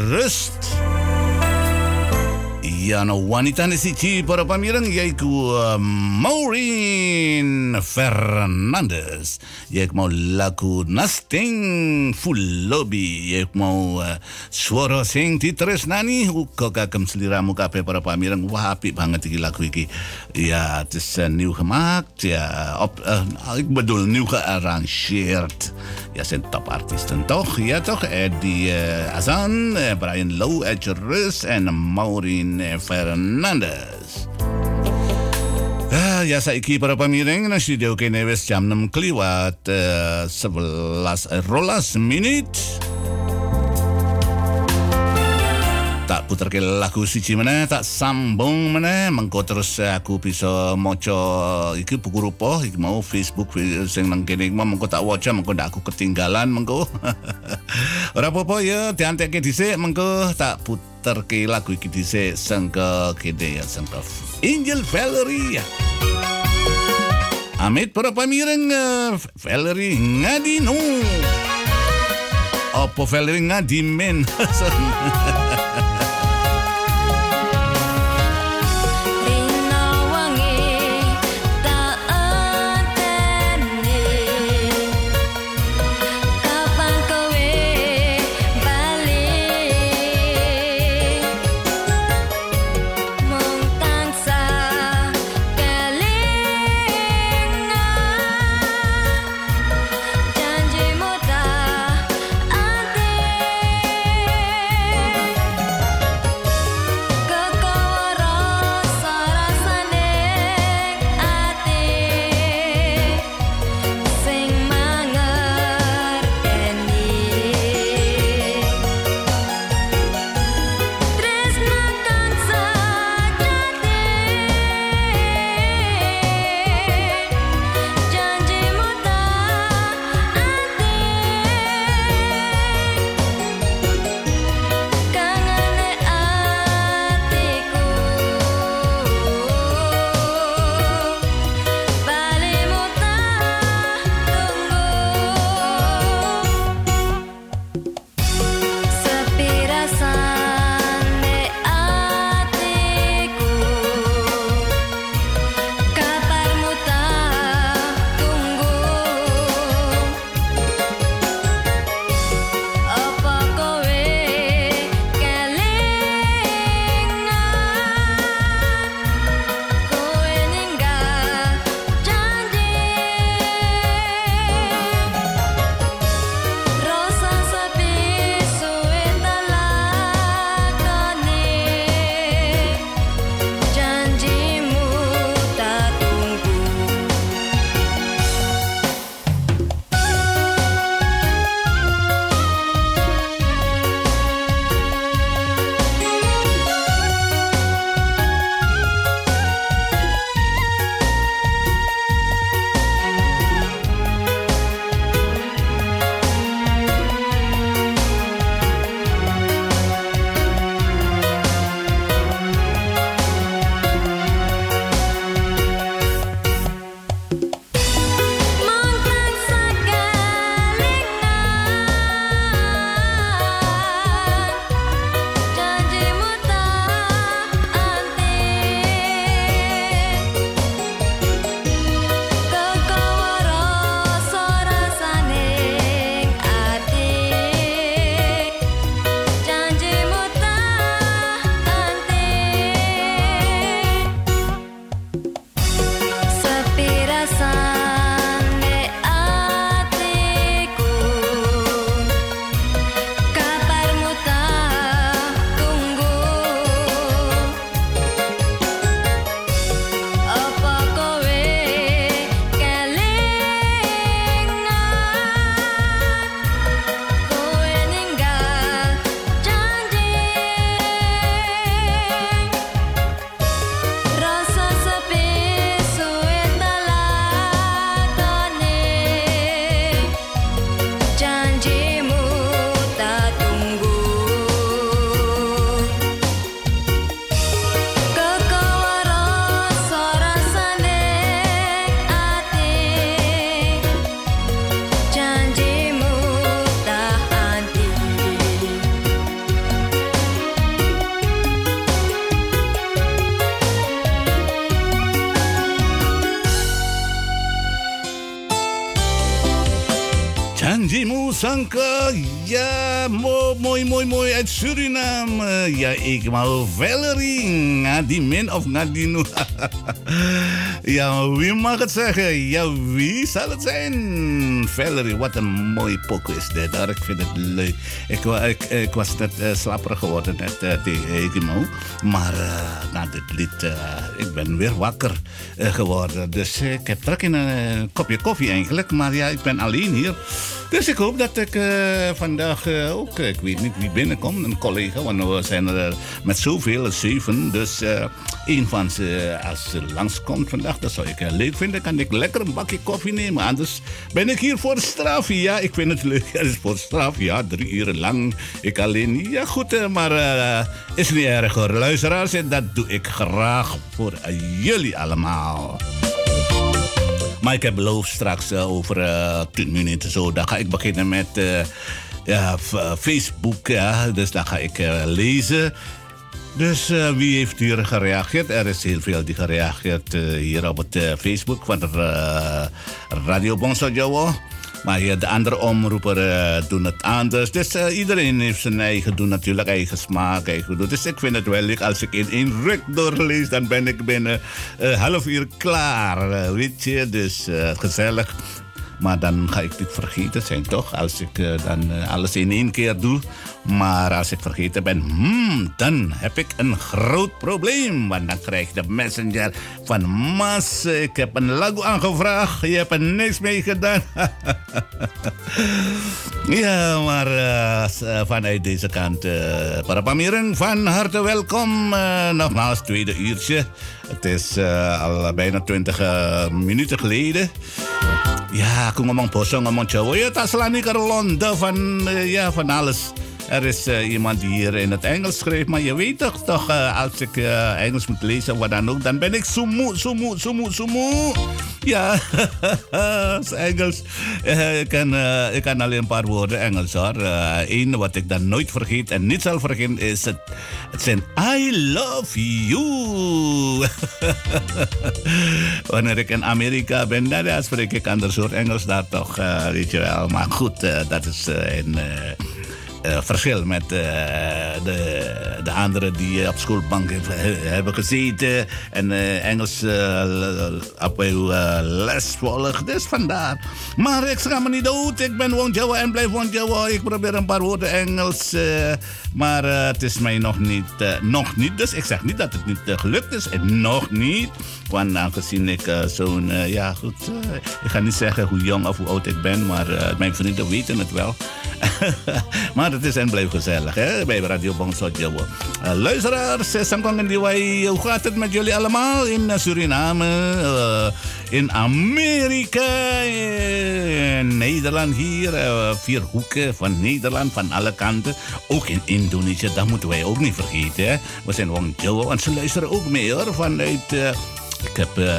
Rust Iya no wanita ni siji para pamireng yaiku uh, Maureen Fernandez. Yek mau lagu Nasting Full Lobby. Yek mau uh, suara sing ditresnani uga kagem seliramu kabeh para pamireng. Wah apik banget iki lagu iki. Ja, het is uh, nieuw gemaakt. Ja, op, uh, ik bedoel nieuw gearrangeerd. Ja, zijn topartiesten toch? Ja, toch? Eddie uh, Azan, uh, Brian Lowe, Edge Rus en Maureen uh, Fernandez. Ah, ya saiki para pamireng na studio kene wis jam 6 kliwat uh, 11 rolas menit. Tak puterke lagu siji meneh, tak sambung meneh, mengko terus aku bisa maca iki buku rupa, iki mau Facebook sing nang kene mau mengko tak waca, mengko ndak aku ketinggalan mengko. Ora apa-apa ya, diantekke dhisik mengko tak puterke lagu iki dhisik sangka kene ya sangka Angel Valerie. Amit para pamireng eh, Valerie ngadino. Apa Valerie ngadimen? Ja, mooi, mooi, mooi, uit Suriname. Ja, ik wou Valerie. Ngadimin of Ngadinu. ja, wie mag het zeggen? Ja, wie zal het zijn? Valerie, wat een mooi pokoe is dit. hoor. Ik vind het leuk. Ik, wa- ik, ik was net uh, slapperig geworden net uh, tegen. Maar eh, na dit lied, eh, ik ben weer wakker eh, geworden. Dus eh, ik heb trek in een eh, kopje koffie eigenlijk. Maar ja, ik ben alleen hier. Dus ik hoop dat ik eh, vandaag eh, ook, ik weet niet wie binnenkomt, een collega. Want we zijn er met zoveel, zeven. Dus eh een van ze, als ze langskomt vandaag, dat zou ik leuk vinden. Kan ik lekker een bakje koffie nemen. Anders ben ik hier voor straf. Ja, ik vind het leuk. Het is voor straf. Ja, drie uur lang. Ik alleen. Ja, goed, maar is niet erg hoor. Luisteraars, dat doe ik graag voor jullie allemaal. Maar ik heb beloofd straks eh, over eh 10 minuten zo. Dan ga ik beginnen met eh, ja, Facebook. Ja. Dus dan ga ik lezen. Dus wie heeft hier gereageerd? Er is heel veel die gereageerd hier op het Facebook van Radio Bonso Jawa. Maar hier, de andere omroepen eh, doen het anders. Dus eh, iedereen heeft zijn eigen doen natuurlijk, eigen smaak, eigen doen. Dus ik vind het wel leuk als ik in één ruk doorlees, dan ben ik binnen een half uur klaar. weet je, dus gezellig. Maar dan ga ik dit vergeten zijn, toch? Als ik dan alles in één keer doe. Maar als ik vergeten ben, hmm, dan heb ik een groot probleem. Want dan krijg ik de messenger van Mas. Ik heb een lagu aangevraagd. Je hebt er niks mee gedaan. ja, maar eh, eh, vanuit deze kant, pamireng, van harte welkom. eh, nogmaals, tweede uurtje. Het is al bijna 20 eh, minuten geleden. Ja, aku ngomong bosong, ngomong Jawa. Ya, tak karo Londo van, ja, van alles. Er is eh, iemand die hier in het Engels schreef, maar je weet toch, toch eh, als ik eh, Engels moet lezen, wat dan ook, dan ben ik sumu, sumu, sumu, sumu. Ja, dat is Engels. Ik, kan, ik kan alleen een paar woorden Engels hoor. Eén wat ik dan nooit vergeet en niet zal vergeten is het, het zijn I love you. Wanneer ik in Amerika ben, dan ja, spreek ik ander soort Engels daar toch, weet je wel. Maar goed, dat is eh, eh, verschil met eh, de, de anderen die op schoolbank he- hebben gezeten en eh, Engels op uw les volgen. Dus vandaar. Maar ik schaam me niet dood. Ik ben gewoon en blijf gewoon. Ik probeer een paar woorden Engels. maar het is mij nog niet, nog niet. Dus ik zeg niet dat het niet gelukt is. En nog niet. Want aangezien ik eh, zo'n, eh, ja goed, eh, ik ga niet zeggen hoe jong of hoe oud ik ben, maar mijn vrienden weten het wel. maar het is en blijft gezellig, hè, bij Radio Bongsot Jawa. Luisteraars, Sangkong en Diwai, hoe gaat het met jullie allemaal in Suriname, in Amerika, in Nederland hier, vier hoeken van Nederland, van alle kanten. Ook in Indonesië, dat moeten wij ook niet vergeten. We zijn gewoon Jawa, en ze luisteren ook mee, hoor, vanuit... ik heb eh,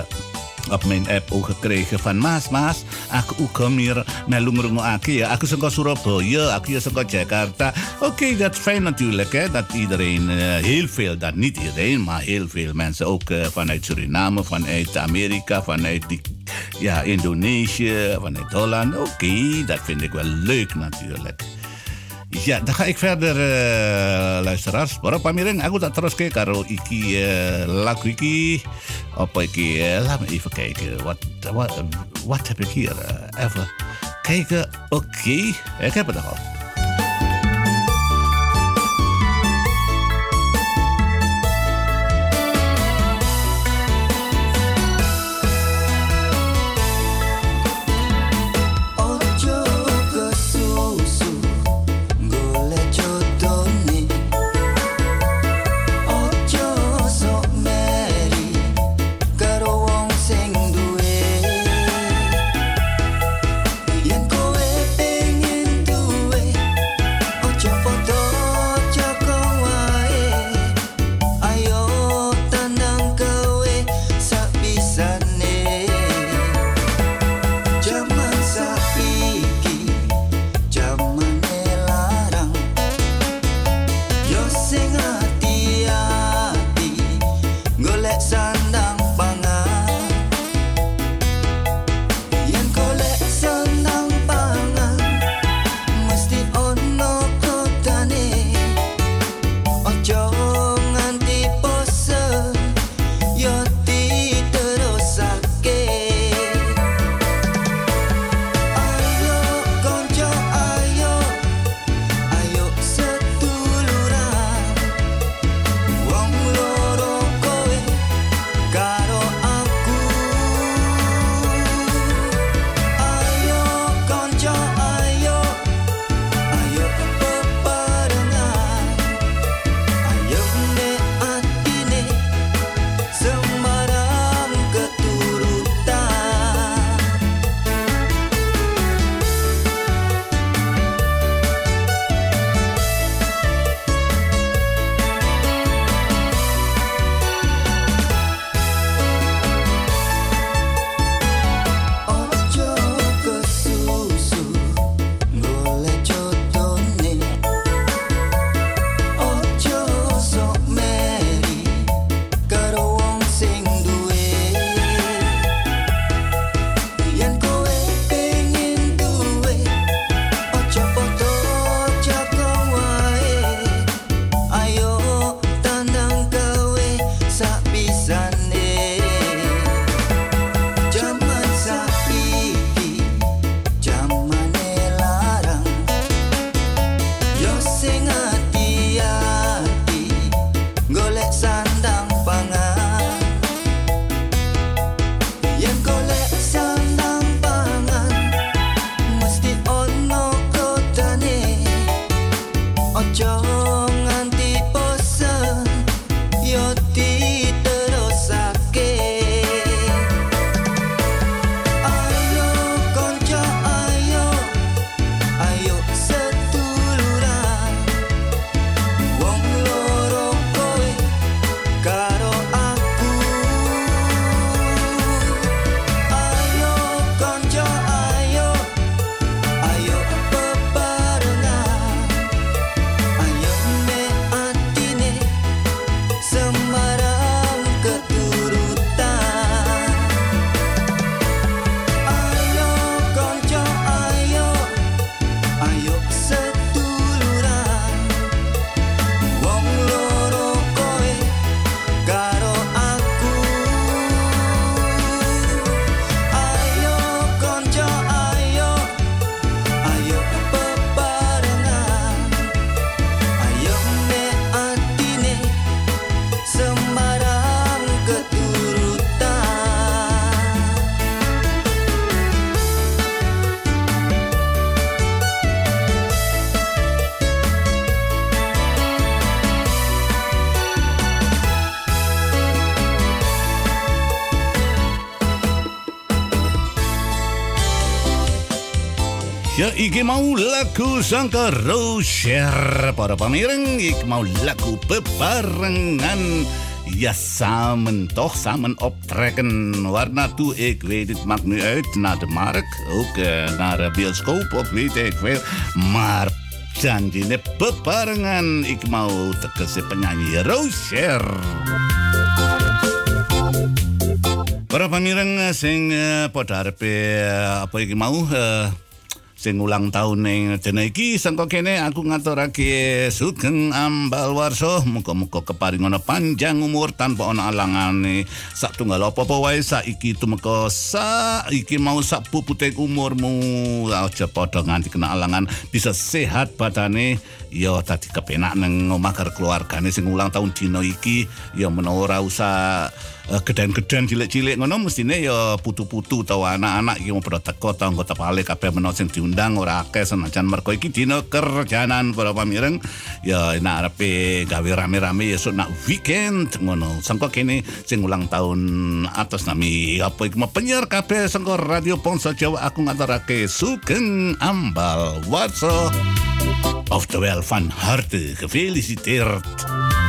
op mijn app ook gekregen van Mas, Mas, aku kom hier naar Lungrungu Aki. Aku sengko Surabaya, aku sengko Jakarta. Oké, dat is fijn natuurlijk, hè, dat iedereen, eh, heel veel, dat niet iedereen, maar heel veel mensen, ook eh, vanuit Suriname, vanuit Amerika, vanuit die, ja, Indonesië, vanuit Holland. Oké, dat vind ik wel leuk natuurlijk. Ja, dan ga ik verder, eh, luisteraars. Para pamireng, aku tak terus ke karo iki eh, lagu iki. Apa iki? me even kijken. Wat, wat, wat heb ik hier? Eh, even kijken. Oké, ik heb het al. Iki mau lagu Sangka Rocher Para pamireng, ik mau lagu bebarengan Ja, samen, toch samen optrekken. Waar naartoe, ik weet het, maakt niet uit. Naar de markt, ook eh, naar de bioscoop, of weet ik veel. Maar janjine bebarengan. Ik mau tegese penyanyi Rocher. Para pamireng sing eh, padha arepe eh, apa iki mau eh, sing ulang tahun ning dina iki sangka kene aku ngaturake sugeng ambal warso muga-muga keparingana panjang umur tanpa ana alangane. Sak tunggal apa-apa wae saiki tumeka saiki mau sak pupute umurmu. Aja padha nganti kena alangan bisa sehat badane. Ya tadi kepenak nang omah keluargane sing ulang tahun dina iki. Ya menawa ora usah eh, geden-geden cilik-cilik ngono mestine ya putu-putu utawa anak-anak iki mau teko ta anggota pale kabeh menawa sing diundang ora akeh senajan. Mergo iki dina kerjaanan para pamireng. Ya enak arepe gawe rame-rame ya nak weekend ngono. Sangka kene sing ulang tahun atas nami apa mau penyiar kabeh sangka radio Ponso Jawa. Aku ngaturake sugeng ambal. Watso Oftewel van harte gefeliciteerd.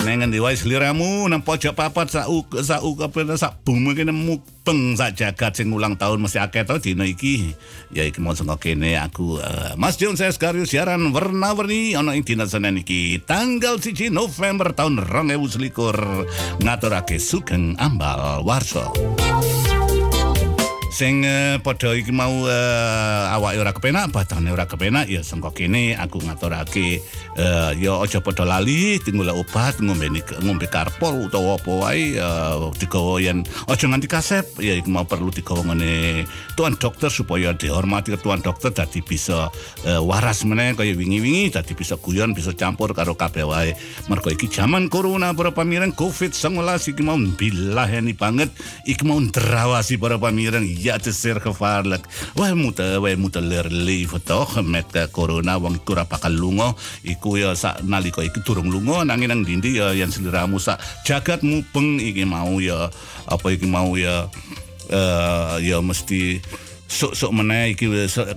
Nengen diwai seliramu nang pojok papat sak u sak u apa sak bumi kene mupeng sak jagat sing ulang tahun mesti akeh to dina iki. Ya iki mau sengko kene aku eh, Mas Jon saya sekarang siaran warna-warni ana ing dina Senin iki tanggal 1 November tahun 2021 ngaturake sugeng ambal warso. Sing uh, padha iki mau uh, awake ora kepenak batane ora kepenak ya sengko kene aku ngaturake uh, ya aja padha lali tinggal obat ngombe ngombe karpol utawa apa wae uh, digawa yen aja nganti kasep ya iku mau perlu digawa ngene tuan dokter supaya dihormati tuan dokter dadi bisa uh, waras meneh kaya wingi-wingi dadi bisa guyon bisa campur karo kabeh wae. Mergo iki zaman corona para pamireng covid-19 iki mau bilaheni banget iki mau ndrawasi para pamireng ja het is zeer gevaarlijk wij moeten wij moeten leren leven toch met uh, corona wong iku ora bakal lunga. Iku ya sak nalika iki durung lunga nanging nang dindi ya yen sliramu sak jagat mubeng iki mau ya apa iki mau ya eh ya mesti sok-sok meneh iki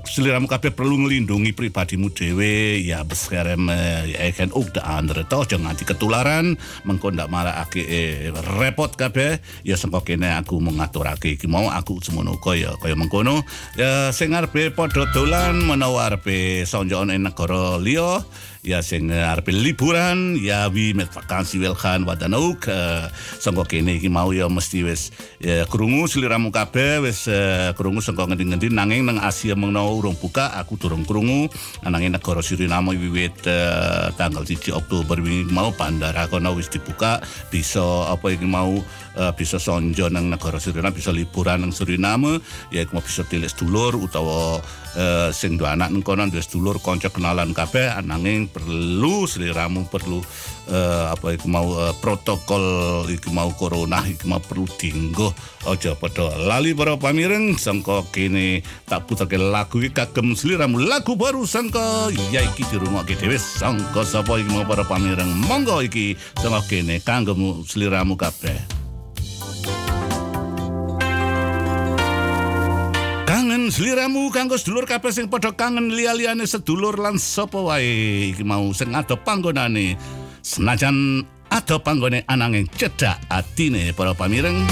seliramu kabeh perlu ngelindungi pribadimu dhewe. Ya beskerem ya kan ook de andere toh jangan nganti ketularan. Mengko ndak marakake eh, repot kabeh ya sengko kene aku mengaturake iki. Mau aku semono kaya kaya mengkono. Ya sing arepe padha dolan menawa arepe sonjoan negara liya ya sing arep liburan ya wi met vakansie wil gaan wat dan ook uh, sangko kene iki mau ya mesti wis ya krungu sliramu kabeh wis uh, krungu sangko ngendi-ngendi nanging nang Asia menawa urung buka aku durung krungu. Nanging negara Suriname wiwit uh, tanggal 1 Oktober wingi mau bandara kono wis dibuka bisa apa iki mau uh, bisa sonjo nang negara Suriname bisa liburan nang Suriname ya iku bisa tilik sedulur utawa uh, sing dua anak nang kono sedulur kanca kenalan kabeh. Nanging perlu seliramu perlu eh, apa iku mau eh, protokol iku mau corona iku mau perlu dinggo aja padha. Lali para pamireng sangka kene tak puterke lagu iki kagem seliramu. Lagu baru sangka ya iki dirungokke dhewe. Sangka sapa iki mau para pamireng monggo iki sangka kene kanggo seliramu kabeh kangen sliramu kanggo sedulur kabeh sing padha kangen liya-liyane sedulur lan sapa wae? Iki mau sing ado panggonane. Senajan ado panggone ananging cedak atine para pamireng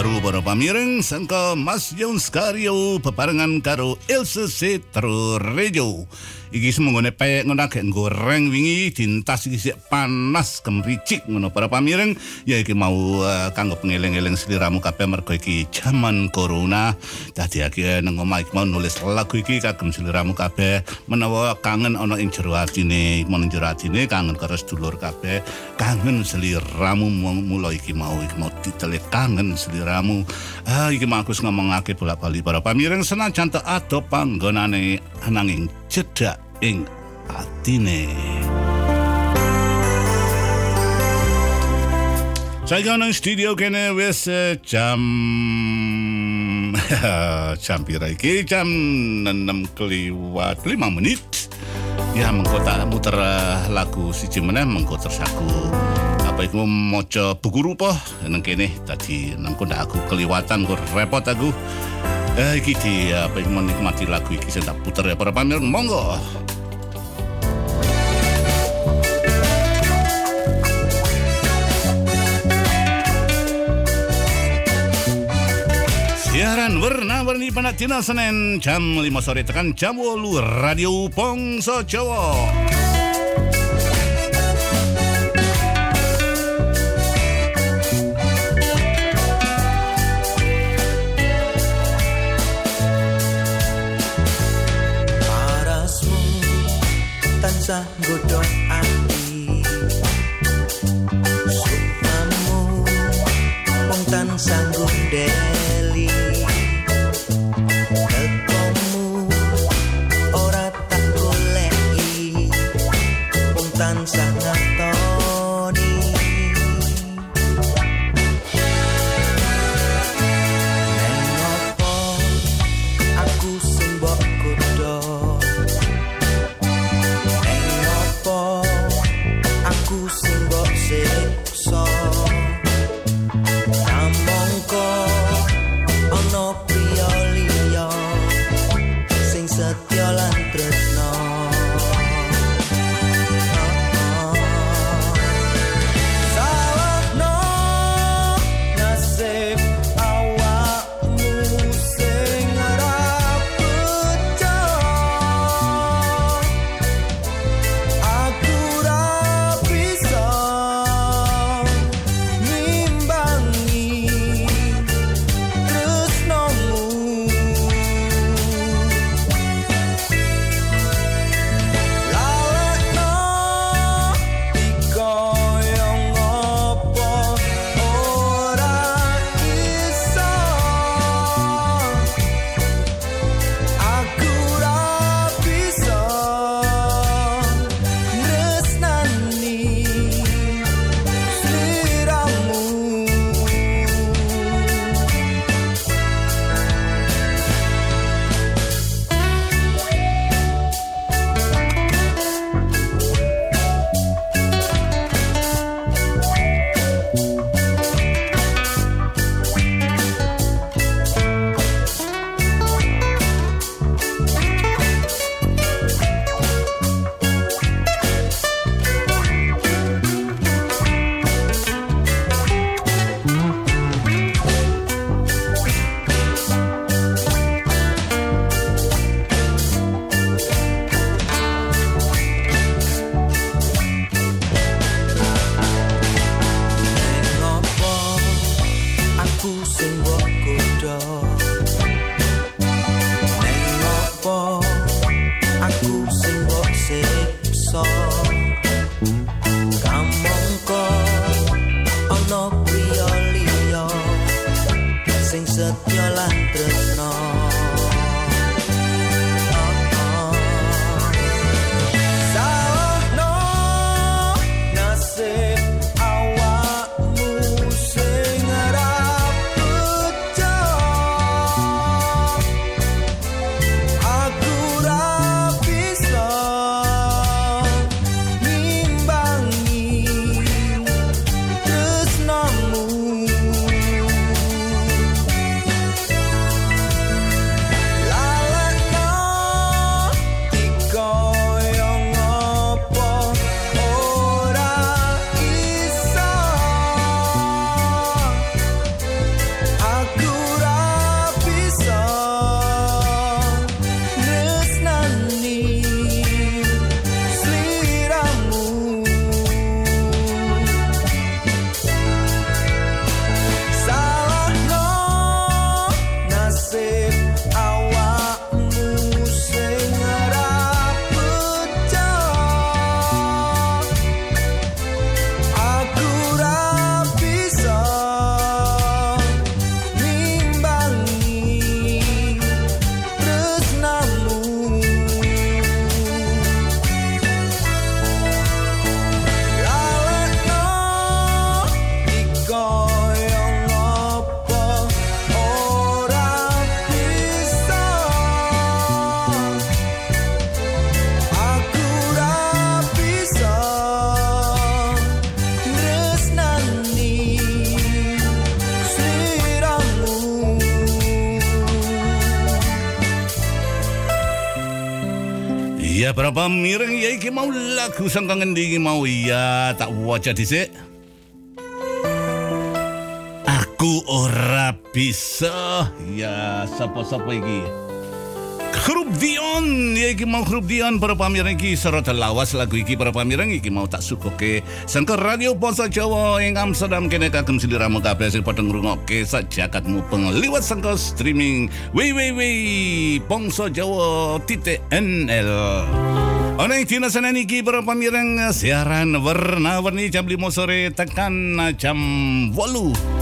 baru para pamireng sangka Mas Yon Skario peparengan karo Ilse Setro Rejo. Iki semua ngone pek ngonak goreng wingi dintas iki siap panas kemricik ngono. Para pamireng ya iki mau uh, kanggo pengeling-eling seliramu kabeh mergo iki jaman corona. Dadi iki nang omah mau nulis lagu iki kagem seliramu kabeh. Menawa kangen ana ing jero atine ing jero atine kangen karo sedulur kabeh. Kangen seliramu mulai iki mau iki mau titele kangen seliramu. Ah iki mau aku ngomongake bolak-balik. Para pamireng senajan tak ado panggonane ananging cedak ing atine Saya nang studio kene wis jam jam pira iki jam 6 keliwat 5 menit. Ya mengko tak muter lagu siji meneh mengko terus aku apa iku maca buku rupa nang kene dadi nang ndak aku keliwatan kok repot aku. Eh iki di apa iku menikmati lagu iki sing tak puter ya para pamireng monggo. Warna-warni pada Tina Senin jam 5 sore tekan jam 8 Radio Pongso Jawa. parasmu tansah Berapa mireng ya iki mau lagu sang kangen iki mau iya tak waca dhisik. Aku ora bisa. Ya, sapa-sapa iki? Grup Dion, ya iki mau grup Dion para pamireng iki serot lawas lagu iki para pamireng iki mau tak sukoke sangka radio Poso Jawa ing Amsterdam kene kagem sliramu kabeh sing padha ngrungokke sajakatmu pengliwat sangka streaming www.pongsojawa.nl Ono yang dina Senin iki para pamireng siaran warna-warni jam 5 sore tekan jam 8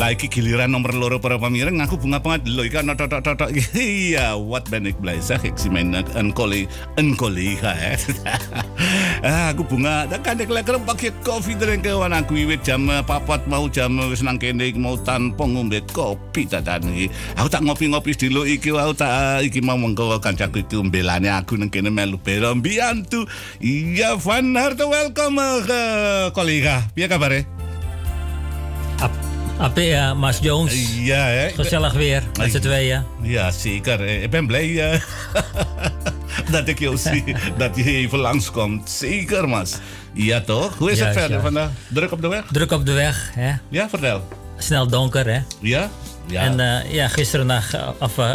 Lagi giliran nomor loro para pamireng aku bunga pengat lo ikan tok tok tok iya what benek blaisa ik si main en koli en koli eh aku bunga dan kan dek leker pakai kopi dari kawan aku iwit jam eh, papat mau jam wis nang kene iki mau tanpa ngombe kopi tatan iki. Aku tak ngopi-ngopi dulu iki aku tak iki mau mengko kancaku iki mbelane aku nang kene melu belo mbiyantu. Iya van harte welcome eh, kolega kabare Apa ya, Mas Jones? Ja, hè? Gezellig weer, met z'n tweeën. Ja, zeker. Eh, Ik ben blij eh, dat ik jou zie, dat je even langskomt. Zeker, Mas. Ja, toch? Hoe is het verder vandaag? Druk op de weg? Druk op de weg, hè? Ja, vertel. Snel donker, hè? Ja? Ja. En eh, ja, gisteren nacht, eh, of eh,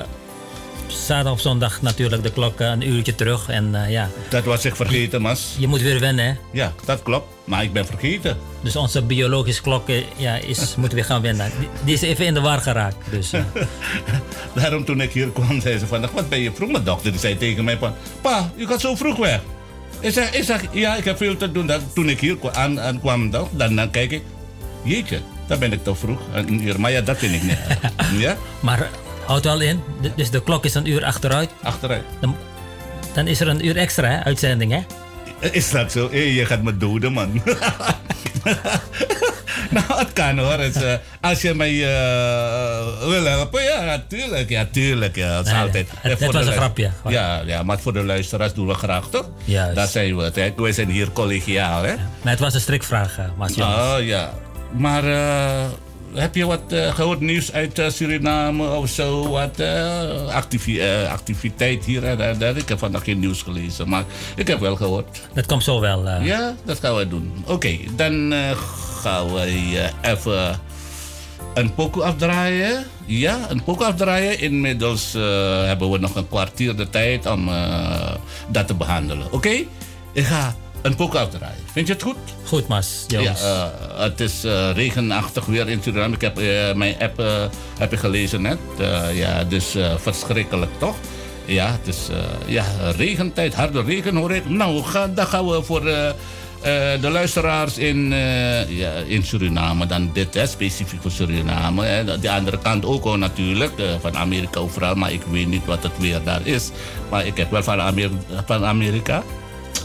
zaterdag op zondag natuurlijk de klok eh, een uurtje terug. En eh, ja, Dat was ik vergeten, Mas. je moet weer wennen, hè? Ja, dat klopt. Maar ik ben vergeten. Dus onze biologische klok eh, ja, is, moet weer gaan wennen. Die, die is even in de war geraakt. Dus, eh, Daarom toen ik hier kwam, zei ze van, wat ben je vroeg? Mijn dochter die zei tegen mij van, pa, je gaat zo vroeg weg. Ik zeg, ik zeg ja, ik heb veel te doen. Dat, toen ik hier aan, aan kwam, dan, dan, dan kijk ik, jeetje, dan ben ik toch vroeg. Maar ja, dat vind ik niet. ja? maar houd wel in, dus de klok is een uur achteruit. Achteruit. Dan, dan is er een uur extra, hè? Uitzending, hè? Is dat zo? Hé, je gaat me doden, man. nou, het kan hoor. Eh, als je mij eh, wil helpen, ja, natuurlijk. Ja, tuurlijk. Ja, dat is Nee, altijd. het- voor was een grapje. Ja, ja, maar voor de luisteraars doen we graag, toch? Juist. Dat zijn we het. Hè? Wij zijn hier collegiaal, hè? Maar het was een strikvraag, eh, Mas Jones. Oh, ja. Maar eh, heb je wat eh, gehoord nieuws uit eh, Suriname of zo? Wat eh, activi- activiteit hier en daar? Ik heb vandaag geen nieuws gelezen, maar ik heb wel gehoord. Dat komt zo wel. Ja, dat gaan we doen. Oké, dan gaan we even een pokoe afdraaien. Ja, een pokoe afdraaien. Inmiddels hebben we nog een kwartier de tijd om dat te behandelen. Oké? Ik ga een afdraaien. Vind je het goed? Goed, Mas Ja, eh, het is eh, regenachtig weer in Suriname. Ik heb eh, mijn app heb ik gelezen net. Ja, dus verschrikkelijk toch? Ja, het is ja, regentijd, harde regen hoor ik. Nou, ga, dan gaan we voor de luisteraars in, ja, in Suriname dan dit, hè, specifiek voor Suriname. Hè. De andere kant ook al natuurlijk, van Amerika overal. Maar ik weet niet wat het weer daar is. Maar ik heb wel van, Amer van Amerika.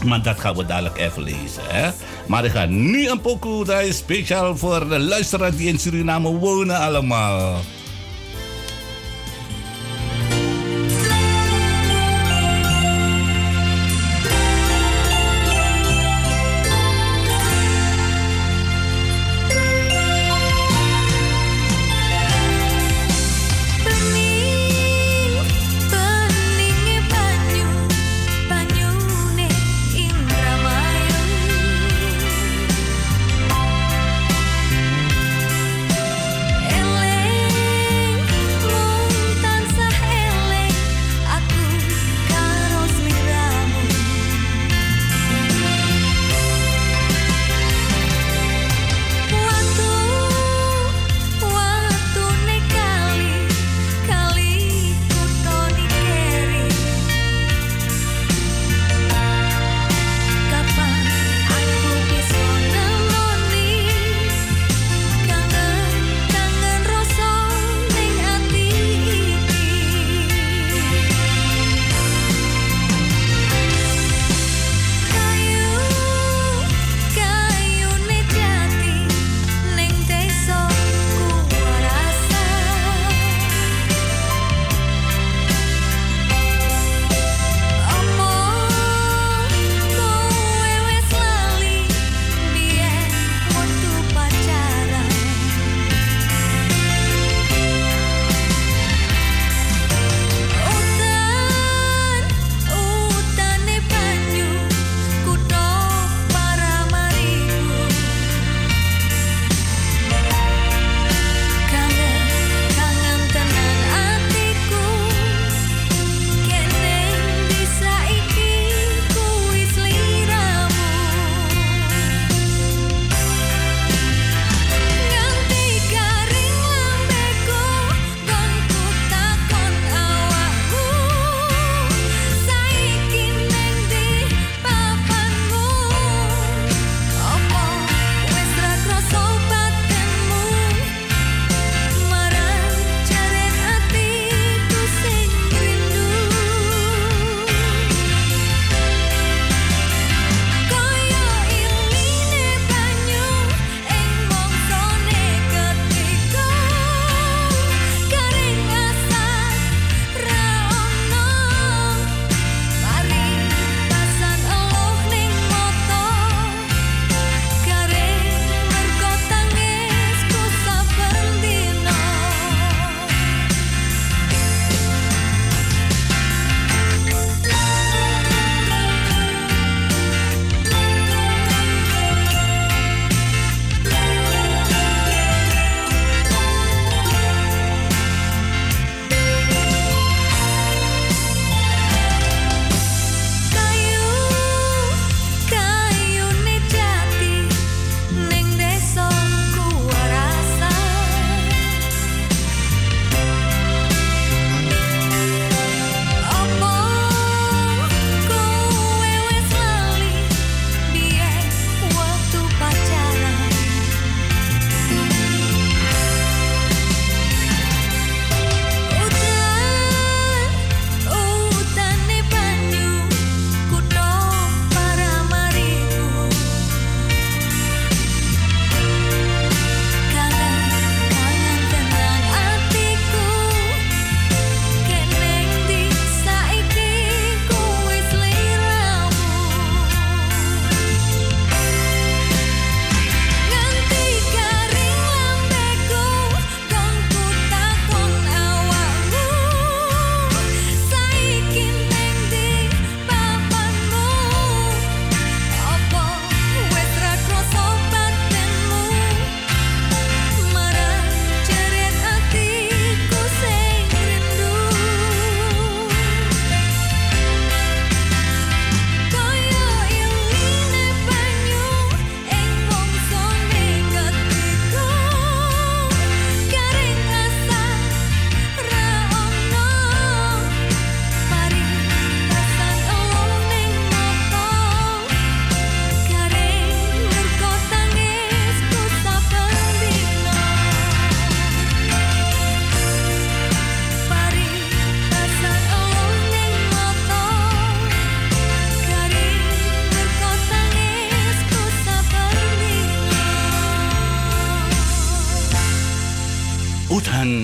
Maar dat gaan we dadelijk even lezen. Hè? Maar ik ga nu een pokoe draaien speciaal voor de luisteraars die in Suriname wonen allemaal.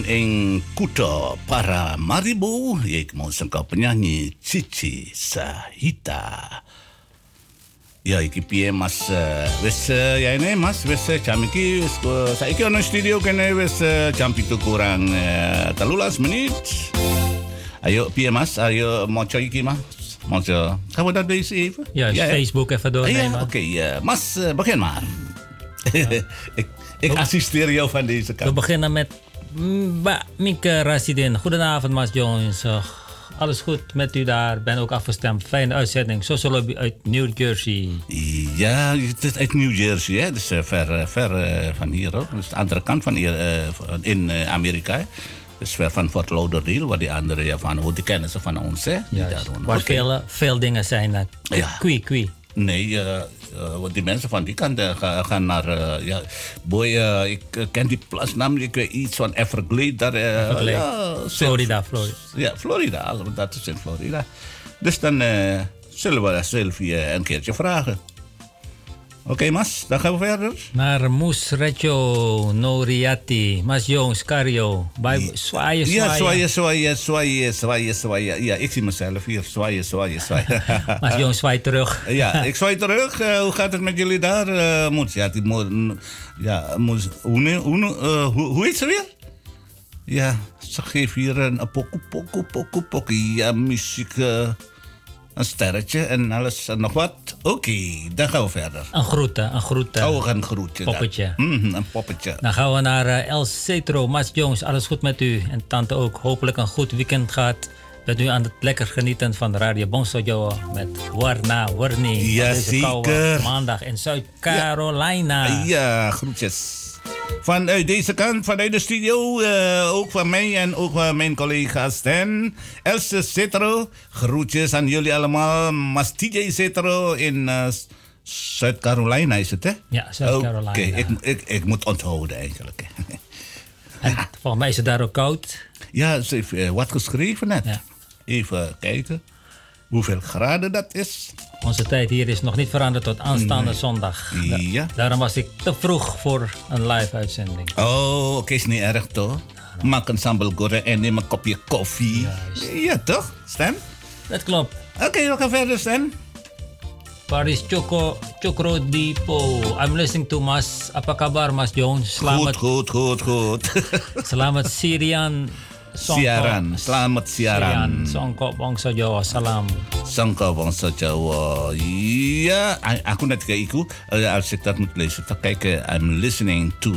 Dan in Kuto Paramaribo, ik moest een penyanyi Cici Sahita. Ya iki piye Mas uh, wis uh, ya ini Mas wis uh, jam iki wis saiki ono studio kene wis jam pitu kurang uh, 13 menit. Ayo piye Mas, ayo moco iki Mas. Gaan we dat deze even? Juist, Ja, ja. Facebook even Ah, doornemen. ja, oké. eh, Mas, eh, begin maar. ik ik assisteer jou van deze We kant. beginnen met Mbak Mieke Rasidin. Goedenavond, Mas Jones. Alles goed met u daar? Ben ook afgestemd. Fijne uitzending. Sociologie uit New Jersey. Ja, het is uit New Jersey, hè? Dus eh, ver, eh, ver eh, van hier ook. Dus de andere kant van hier, in Amerika. hè. Dus ver van Fort Lauderdale, waar die andere ja, van, hoe die kennen ze van ons, hè? Waar veel, veel dingen zijn. Ja. Kwi, kwi. Nee, eh, eh, die mensen van die kant eh, ga- gaan naar. ja, boy, ik ken die plaatsnaam, ik weet iets van Everglade. Daar, Everglade. ja, Florida, Florida. Ja, Florida, dat is in Florida. Dus dan zullen we Sylvie een keertje vragen. Oké, Mas, dan gaan we verder. Naar Moes Recho Noriati. Mas Jones, Cario. Bij zwaaien, Ja, zwaaien. zwaaien, zwaaien, zwaaien, zwaaien, zwaaien. Ja, ik zie mezelf hier. Zwaaien, zwaaien, zwaaien. Mas Jones zwaait terug. Ja, ik zwaai terug. Eh, hoe gaat het met jullie daar? eh Moes? Ja, die ja, Moes. Hoe, ne- hoe, eh, hoe, hoe heet ze weer? Ja, ze geeft hier een pokoe, pokoe, pokoe, pokoe. Ja, muziek. eh, een sterretje en alles en nog wat. Oké, dan gaan we verder. Een groet, hè, een groet. hè. Oh, we gaan een groetje. Poppetje. Mhm, een poppetje. Dan gaan we naar eh, El Cetro. Mas Jones, alles goed met u? En tante ook. Hopelijk een goed weekend gehad. Bent u aan het lekker genieten van de Radio Bongso Joe met Warna Warni. Koude. Maandag in Zuid-Carolina. Ja, groetjes. Vanuit deze kant, vanuit de studio, eh, ook van mij en ook van mijn collega's Stan, Else Cetro. Groetjes aan jullie allemaal. Mas Cetro in eh, Zuid-Carolina is het, hè? Ja, Zuid-Carolina. Oké, ik, ik, ik moet onthouden eigenlijk. En volgens mij is het daar ook koud. Ja, ze heeft eh, wat geschreven net. Even kijken hoeveel graden dat is. Onze tijd hier is nog niet veranderd tot aanstaande Nee. zondag. Ja. Daarom was ik te vroeg voor een live uitzending. Oh, oké, is niet erg toch? Maak een sambal goreng en neem een kopje koffie. Ja, toch, Stan? Dat klopt. Oké, we gaan verder, Stan. Paris Choco, Chocro Dipo. I'm listening to Mas. Apa kabar Mas Jones? Selamat. Goed, goed, goed, goed. Selamat Sirian. Siaran. Selamat siaran. Songko bangsa Jawa. Salam. Songko bangsa Jawa. Iya, aku nanti ke iku arsitektur mutlis. Pakai ke I'm listening to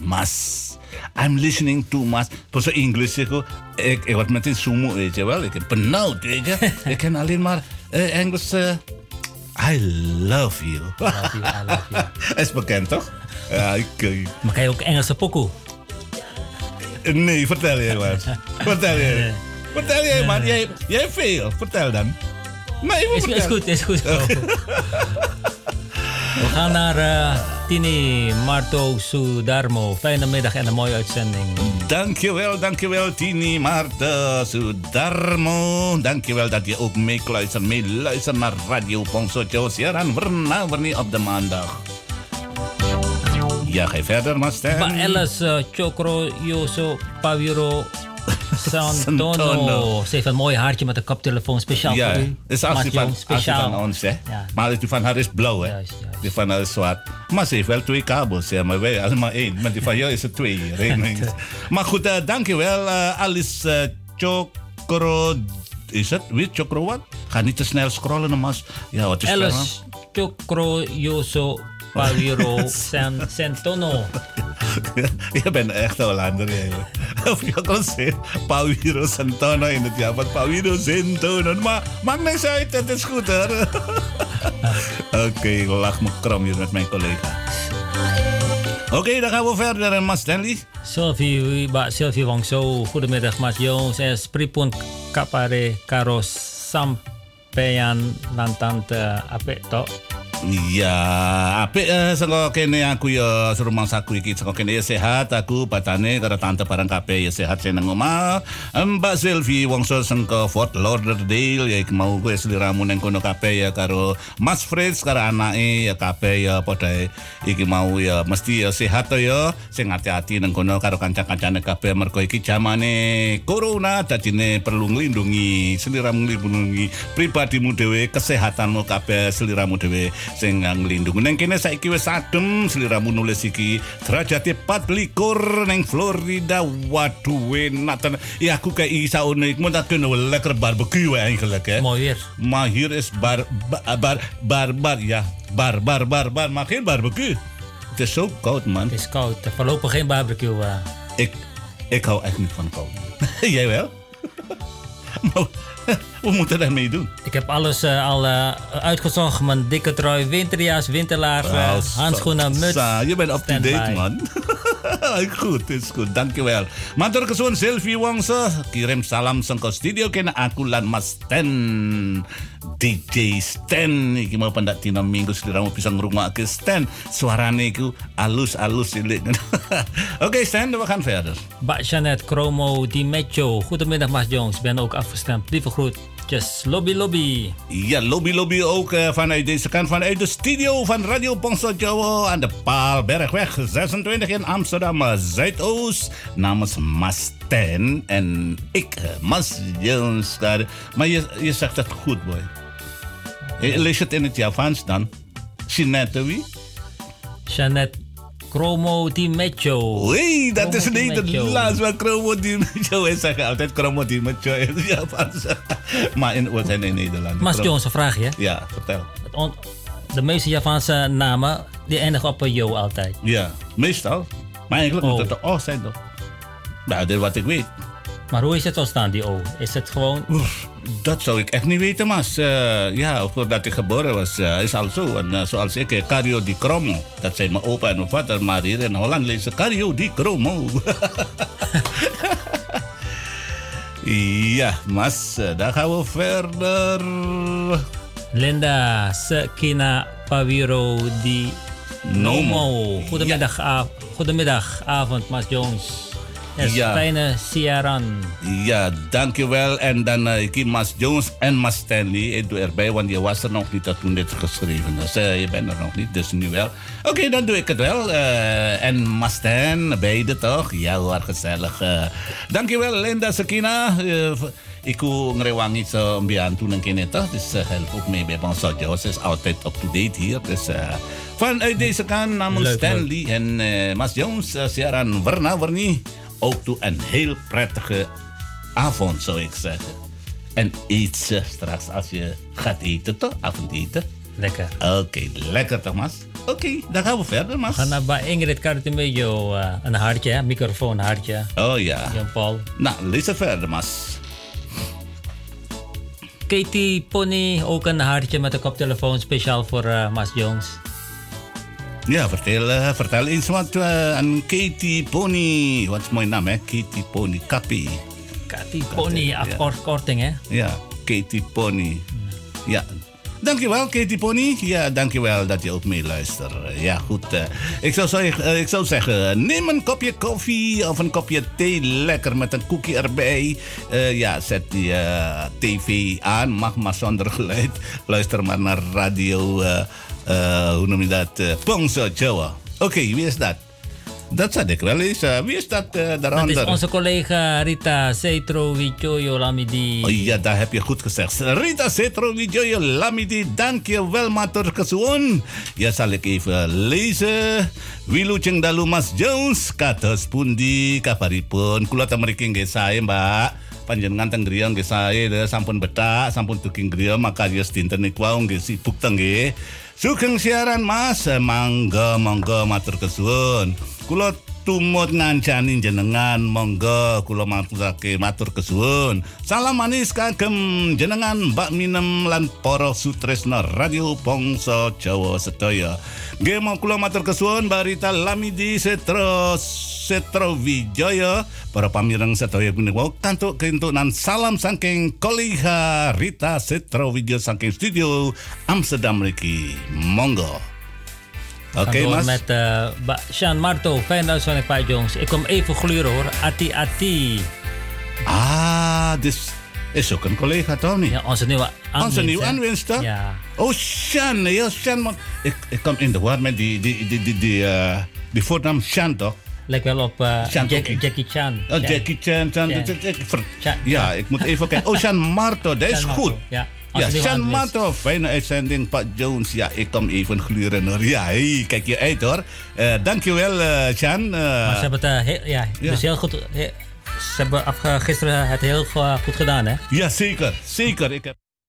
Mas. I'm listening to Mas. Bahasa Inggris aku Eh, eh ewat mati sumu eh, aja ikan eh, Penau aja. Ikan alin mar eh I love. I love you. I love you. Es bekend toch? Ja, ik... Maar kan je ook Nee, vertel jij maar. Vertel jij. Vertel jij maar. Jij, jij hebt veel. Vertel dan. Nee, Is, is goed, is goed. We gaan naar eh, Tini Marto Sudarmo. Fijne middag en een mooie uitzending. Dankjewel, dankjewel Tini Marta Sudarmo. Dankjewel dat je ook meekluistert, meeluistert naar Radio Ponso Siaran Verna Verni op de maandag. Ja, ga verder, Master. Pak Elis eh, Chokro Yoso Pawiro Santono. Ze heeft een mooi haartje met een koptelefoon speciaal Ja, voor u. dus als van, speciaal. van ons, hè. Ja. Maar die van haar is blauw, hè. Die van haar is zwart. Maar ze heeft wel twee kabels, hè. Maar wij allemaal één. Maar die van jou is er twee. maar goed, eh, dankjewel. eh Alice eh, Chokro... Is het? Wie? Chokro wat? Ga niet te snel scrollen, mas. Ja, wat is? Elis Chokro Yoso Pawiro San, Santono. Je bent echt een Hollander eigenlijk. Of je kan zeggen, Pauwiro Santana in het jaar. Pauwiro Santana. Maar maakt niks uit, het is goed hoor. Oké, ik lach me kram hier met mijn collega. Oké, dan gaan we verder, eh, Mas Stanley. Sylvie, Mbak Sylvie Wongso. Goedemiddag Mas Jones. Es pripun kapare karo sampeyan lan tante apik tok. Ya, apik eh, saka kene aku ya serumah saku iki saka kene ya sehat aku patane karo tante barang kabeh ya sehat seneng omah. Mbak Sylvie wongso sengko Fort Lauderdale ya iki mau kowe sliramu nang kono kabeh ya karo Mas Fritz karo anake ya kabeh ya padha iki mau ya mesti ya sehat to ya sing hati-hati nang kono karo kanca-kancane kabeh mergo iki zamane corona dadine perlu nglindungi sliramu nglindungi pribadimu dhewe kesehatanmu kabeh sliramu dhewe sing nglindungi nang kene saiki wis adem sliramu nulis iki. Derajate 24 nang Florida. Waduh enak tenan ya aku kayak isa ono ik moet dat kunnen we lekker barbecue eigenlijk hè mooi weer maar hier is bar bar bar bar, ja bar bar bar bar. Maar geen barbecue het is zo koud man. Het is koud voorlopig geen barbecue uh. ik ik hou echt niet van koud jij wel wat moeten we daarmee doen? Ik heb alles uh, al uh, uitgezocht. Mijn dikke trui, winterjas, winterlaar, uh, handschoenen, muts. Je bent up-to-date, man. goed, is goed. Dankjewel. Matur kesuwun Sylvie Wongso, kirim salam sangko studio kena aku lan Mas Ten. DJ Stan iki mau pendak tina minggu seliramu bisa ngrungokke Stan. Suarane iku alus-alus. Oké, Stan, we gaan verder. Mbak Janet Kromo Di Mecho. Goedemiddag, Mas Jones. Ben ook afgestemd. Lieve groet. Just lobby lobby. Ja, lobby lobby ook uh, vanuit deze kant, vanuit de studio van Radio Pongso Jawa aan de Paalbergweg 26 in Amsterdam Zuidoost. Namens Mas Ten en ik, Mas Jones. Maar je, je zegt het goed, boy. Lees het in het Javans dan. Jeanette wie? Jeanette Chromo Di Mecho. Wee, dat is Nederlands, maar Chromo Di Mecho. Wij zeggen altijd Chromo Di Mecho in het Japans. maar in, we zijn in Nederland. Mas Jones, een vraagje. Ja, vertel. De meeste Japanse namen, die eindigen op een yo altijd. Ja, meestal. Maar eigenlijk moet het de O zijn toch? Nou, dit is wat ik weet. Maar hoe is het ontstaan, die O? Is het gewoon... Oef, dat zou ik echt niet weten, mas. Uh, ja, voordat ik geboren was, uh, is al zo. En uh, zoals ik, Cario di Cromo. Dat zijn mijn opa en mijn vader. Maar hier in Holland lezen Cario di Cromo. ja, mas, dan gaan we verder. Linda Sekina Paviro di Nomo. Goedemiddag, ja. goedemiddag avond, Mas Jones. Yes, ja. fijne siaran. Ja, dankjewel. En dan uh, ik Mas Jones en Mas Stanley. Ik doe erbij, want je was er nog niet toen dit geschreven is. Uh, je bent er nog niet, dus nu wel. Oké, okay, dan doe ik het wel. Uh, en Mas Stan, beide toch? Ja hoor, gezellig. dankjewel Linda Sakina. ik wil ngerewangi sa mbiantu ng kinita. Dus help ook mee bij Bangsa Jos. is altijd up-to-date hier. Dus vanuit deze kant namens Stanley en Mas Jones, siaran Warna Warni ook toe een heel prettige avond, zou ik zeggen. En eet ze straks als je gaat eten, toch? Avondeten. Lekker. Oké, okay, lekker toch, Mas? Oké, okay, dan gaan we verder, Mas. Ga naar bij Ingrid Cartemeo uh, een hartje, microfoon hartje. Oh ja. Jan-Paul. Nou, lees er verder, Mas. Katie Pony, ook een hartje met een koptelefoon speciaal voor uh, Mas Jones. Ja, vertel, uh, vertel eens wat uh, aan Katie Pony. Wat is mooi naam, hè? Katie Pony. Kappie. Katie Pony, afkorting, hè? Ja, Katie Pony. Ja. Dankjewel, Katie Pony. Ja, dankjewel dat je ook meeluistert. Ja, goed. Uh, ik, zou zeggen, ik zou zeggen, neem een kopje koffie of een kopje thee. Lekker met een koekje erbij. Uh, ja, zet die tv aan. Mag maar zonder geluid. Luister maar naar radio... Uh, hoe noem je dat? Uh, Pongso Jawa. Oké, okay, wie is dat? Dat zat ik wel eens. Uh, wie is dat uh, daaronder? Dat is onze collega Rita Cetro Wijoyo Lamidi. Oh ja, dat heb je goed gezegd. Rita Cetro Wijoyo Lamidi, dank je wel, Matur Kesuon. Ja, zal ik even lezen. Wilu Ceng Dalu Mas Jones, kados pundi kabaripun. Kula tameriki nggih sae, Mbak. Panjenengan teng griya nggih sae sampun betak, sampun duking griya maka ya dinten niku wau nggih sibuk teng nggih. Sugeng siaran Mas, mangga monggo matur kesuwun. Kula tumut ngancani jenengan monggo kula maturake matur kesuwun. Salam manis kagem jenengan Mbak Minem lan para sutresna Radio Bangsa Jawa sedaya. Nggih kula matur kesuwun Mbak Rita Lamidi Setro Setro Wijoyo para pamireng sedaya punika kantuk kentunan salam saking colleague Rita Setro Wijoyo saking studio Amsterdam mriki. Monggo. Oké, door Mas. met Ba- Sean Marto, fijn uitzending Pa Jones. Ik kom even gluren hoor. Ati Ati. Ah, dus is ook een collega, toch niet? Ja, onze nieuwe aanwinst. Onze nieuwe hè? aanwinster? Ja. Oh. Ja, Shan, man. Ik, ik kom in de war met die, die, die, die, die, eh, die voornaam Shan, toch? Lijkt wel op Sean Jack- Toki. Jackie Chan. Oh, Ja. Jackie Chan. Chan, Ja. ik- ik- ver- Chan- ja, ik moet even kijken. Oh, Shan Marto, dat is Sean goed. Ja, Ja, Sean. Marto, fijne uitzending, Pat Jones. Ja, ik kom even gluren hoor. Ja, hey, kijk je uit hoor. Eh dankjewel, Sean. Maar Eh ze hebben het heel, ja, Ja. Dus heel goed. he- ze hebben gisteren het heel goed gedaan, hè? ja, zeker. Zeker. Ik heb...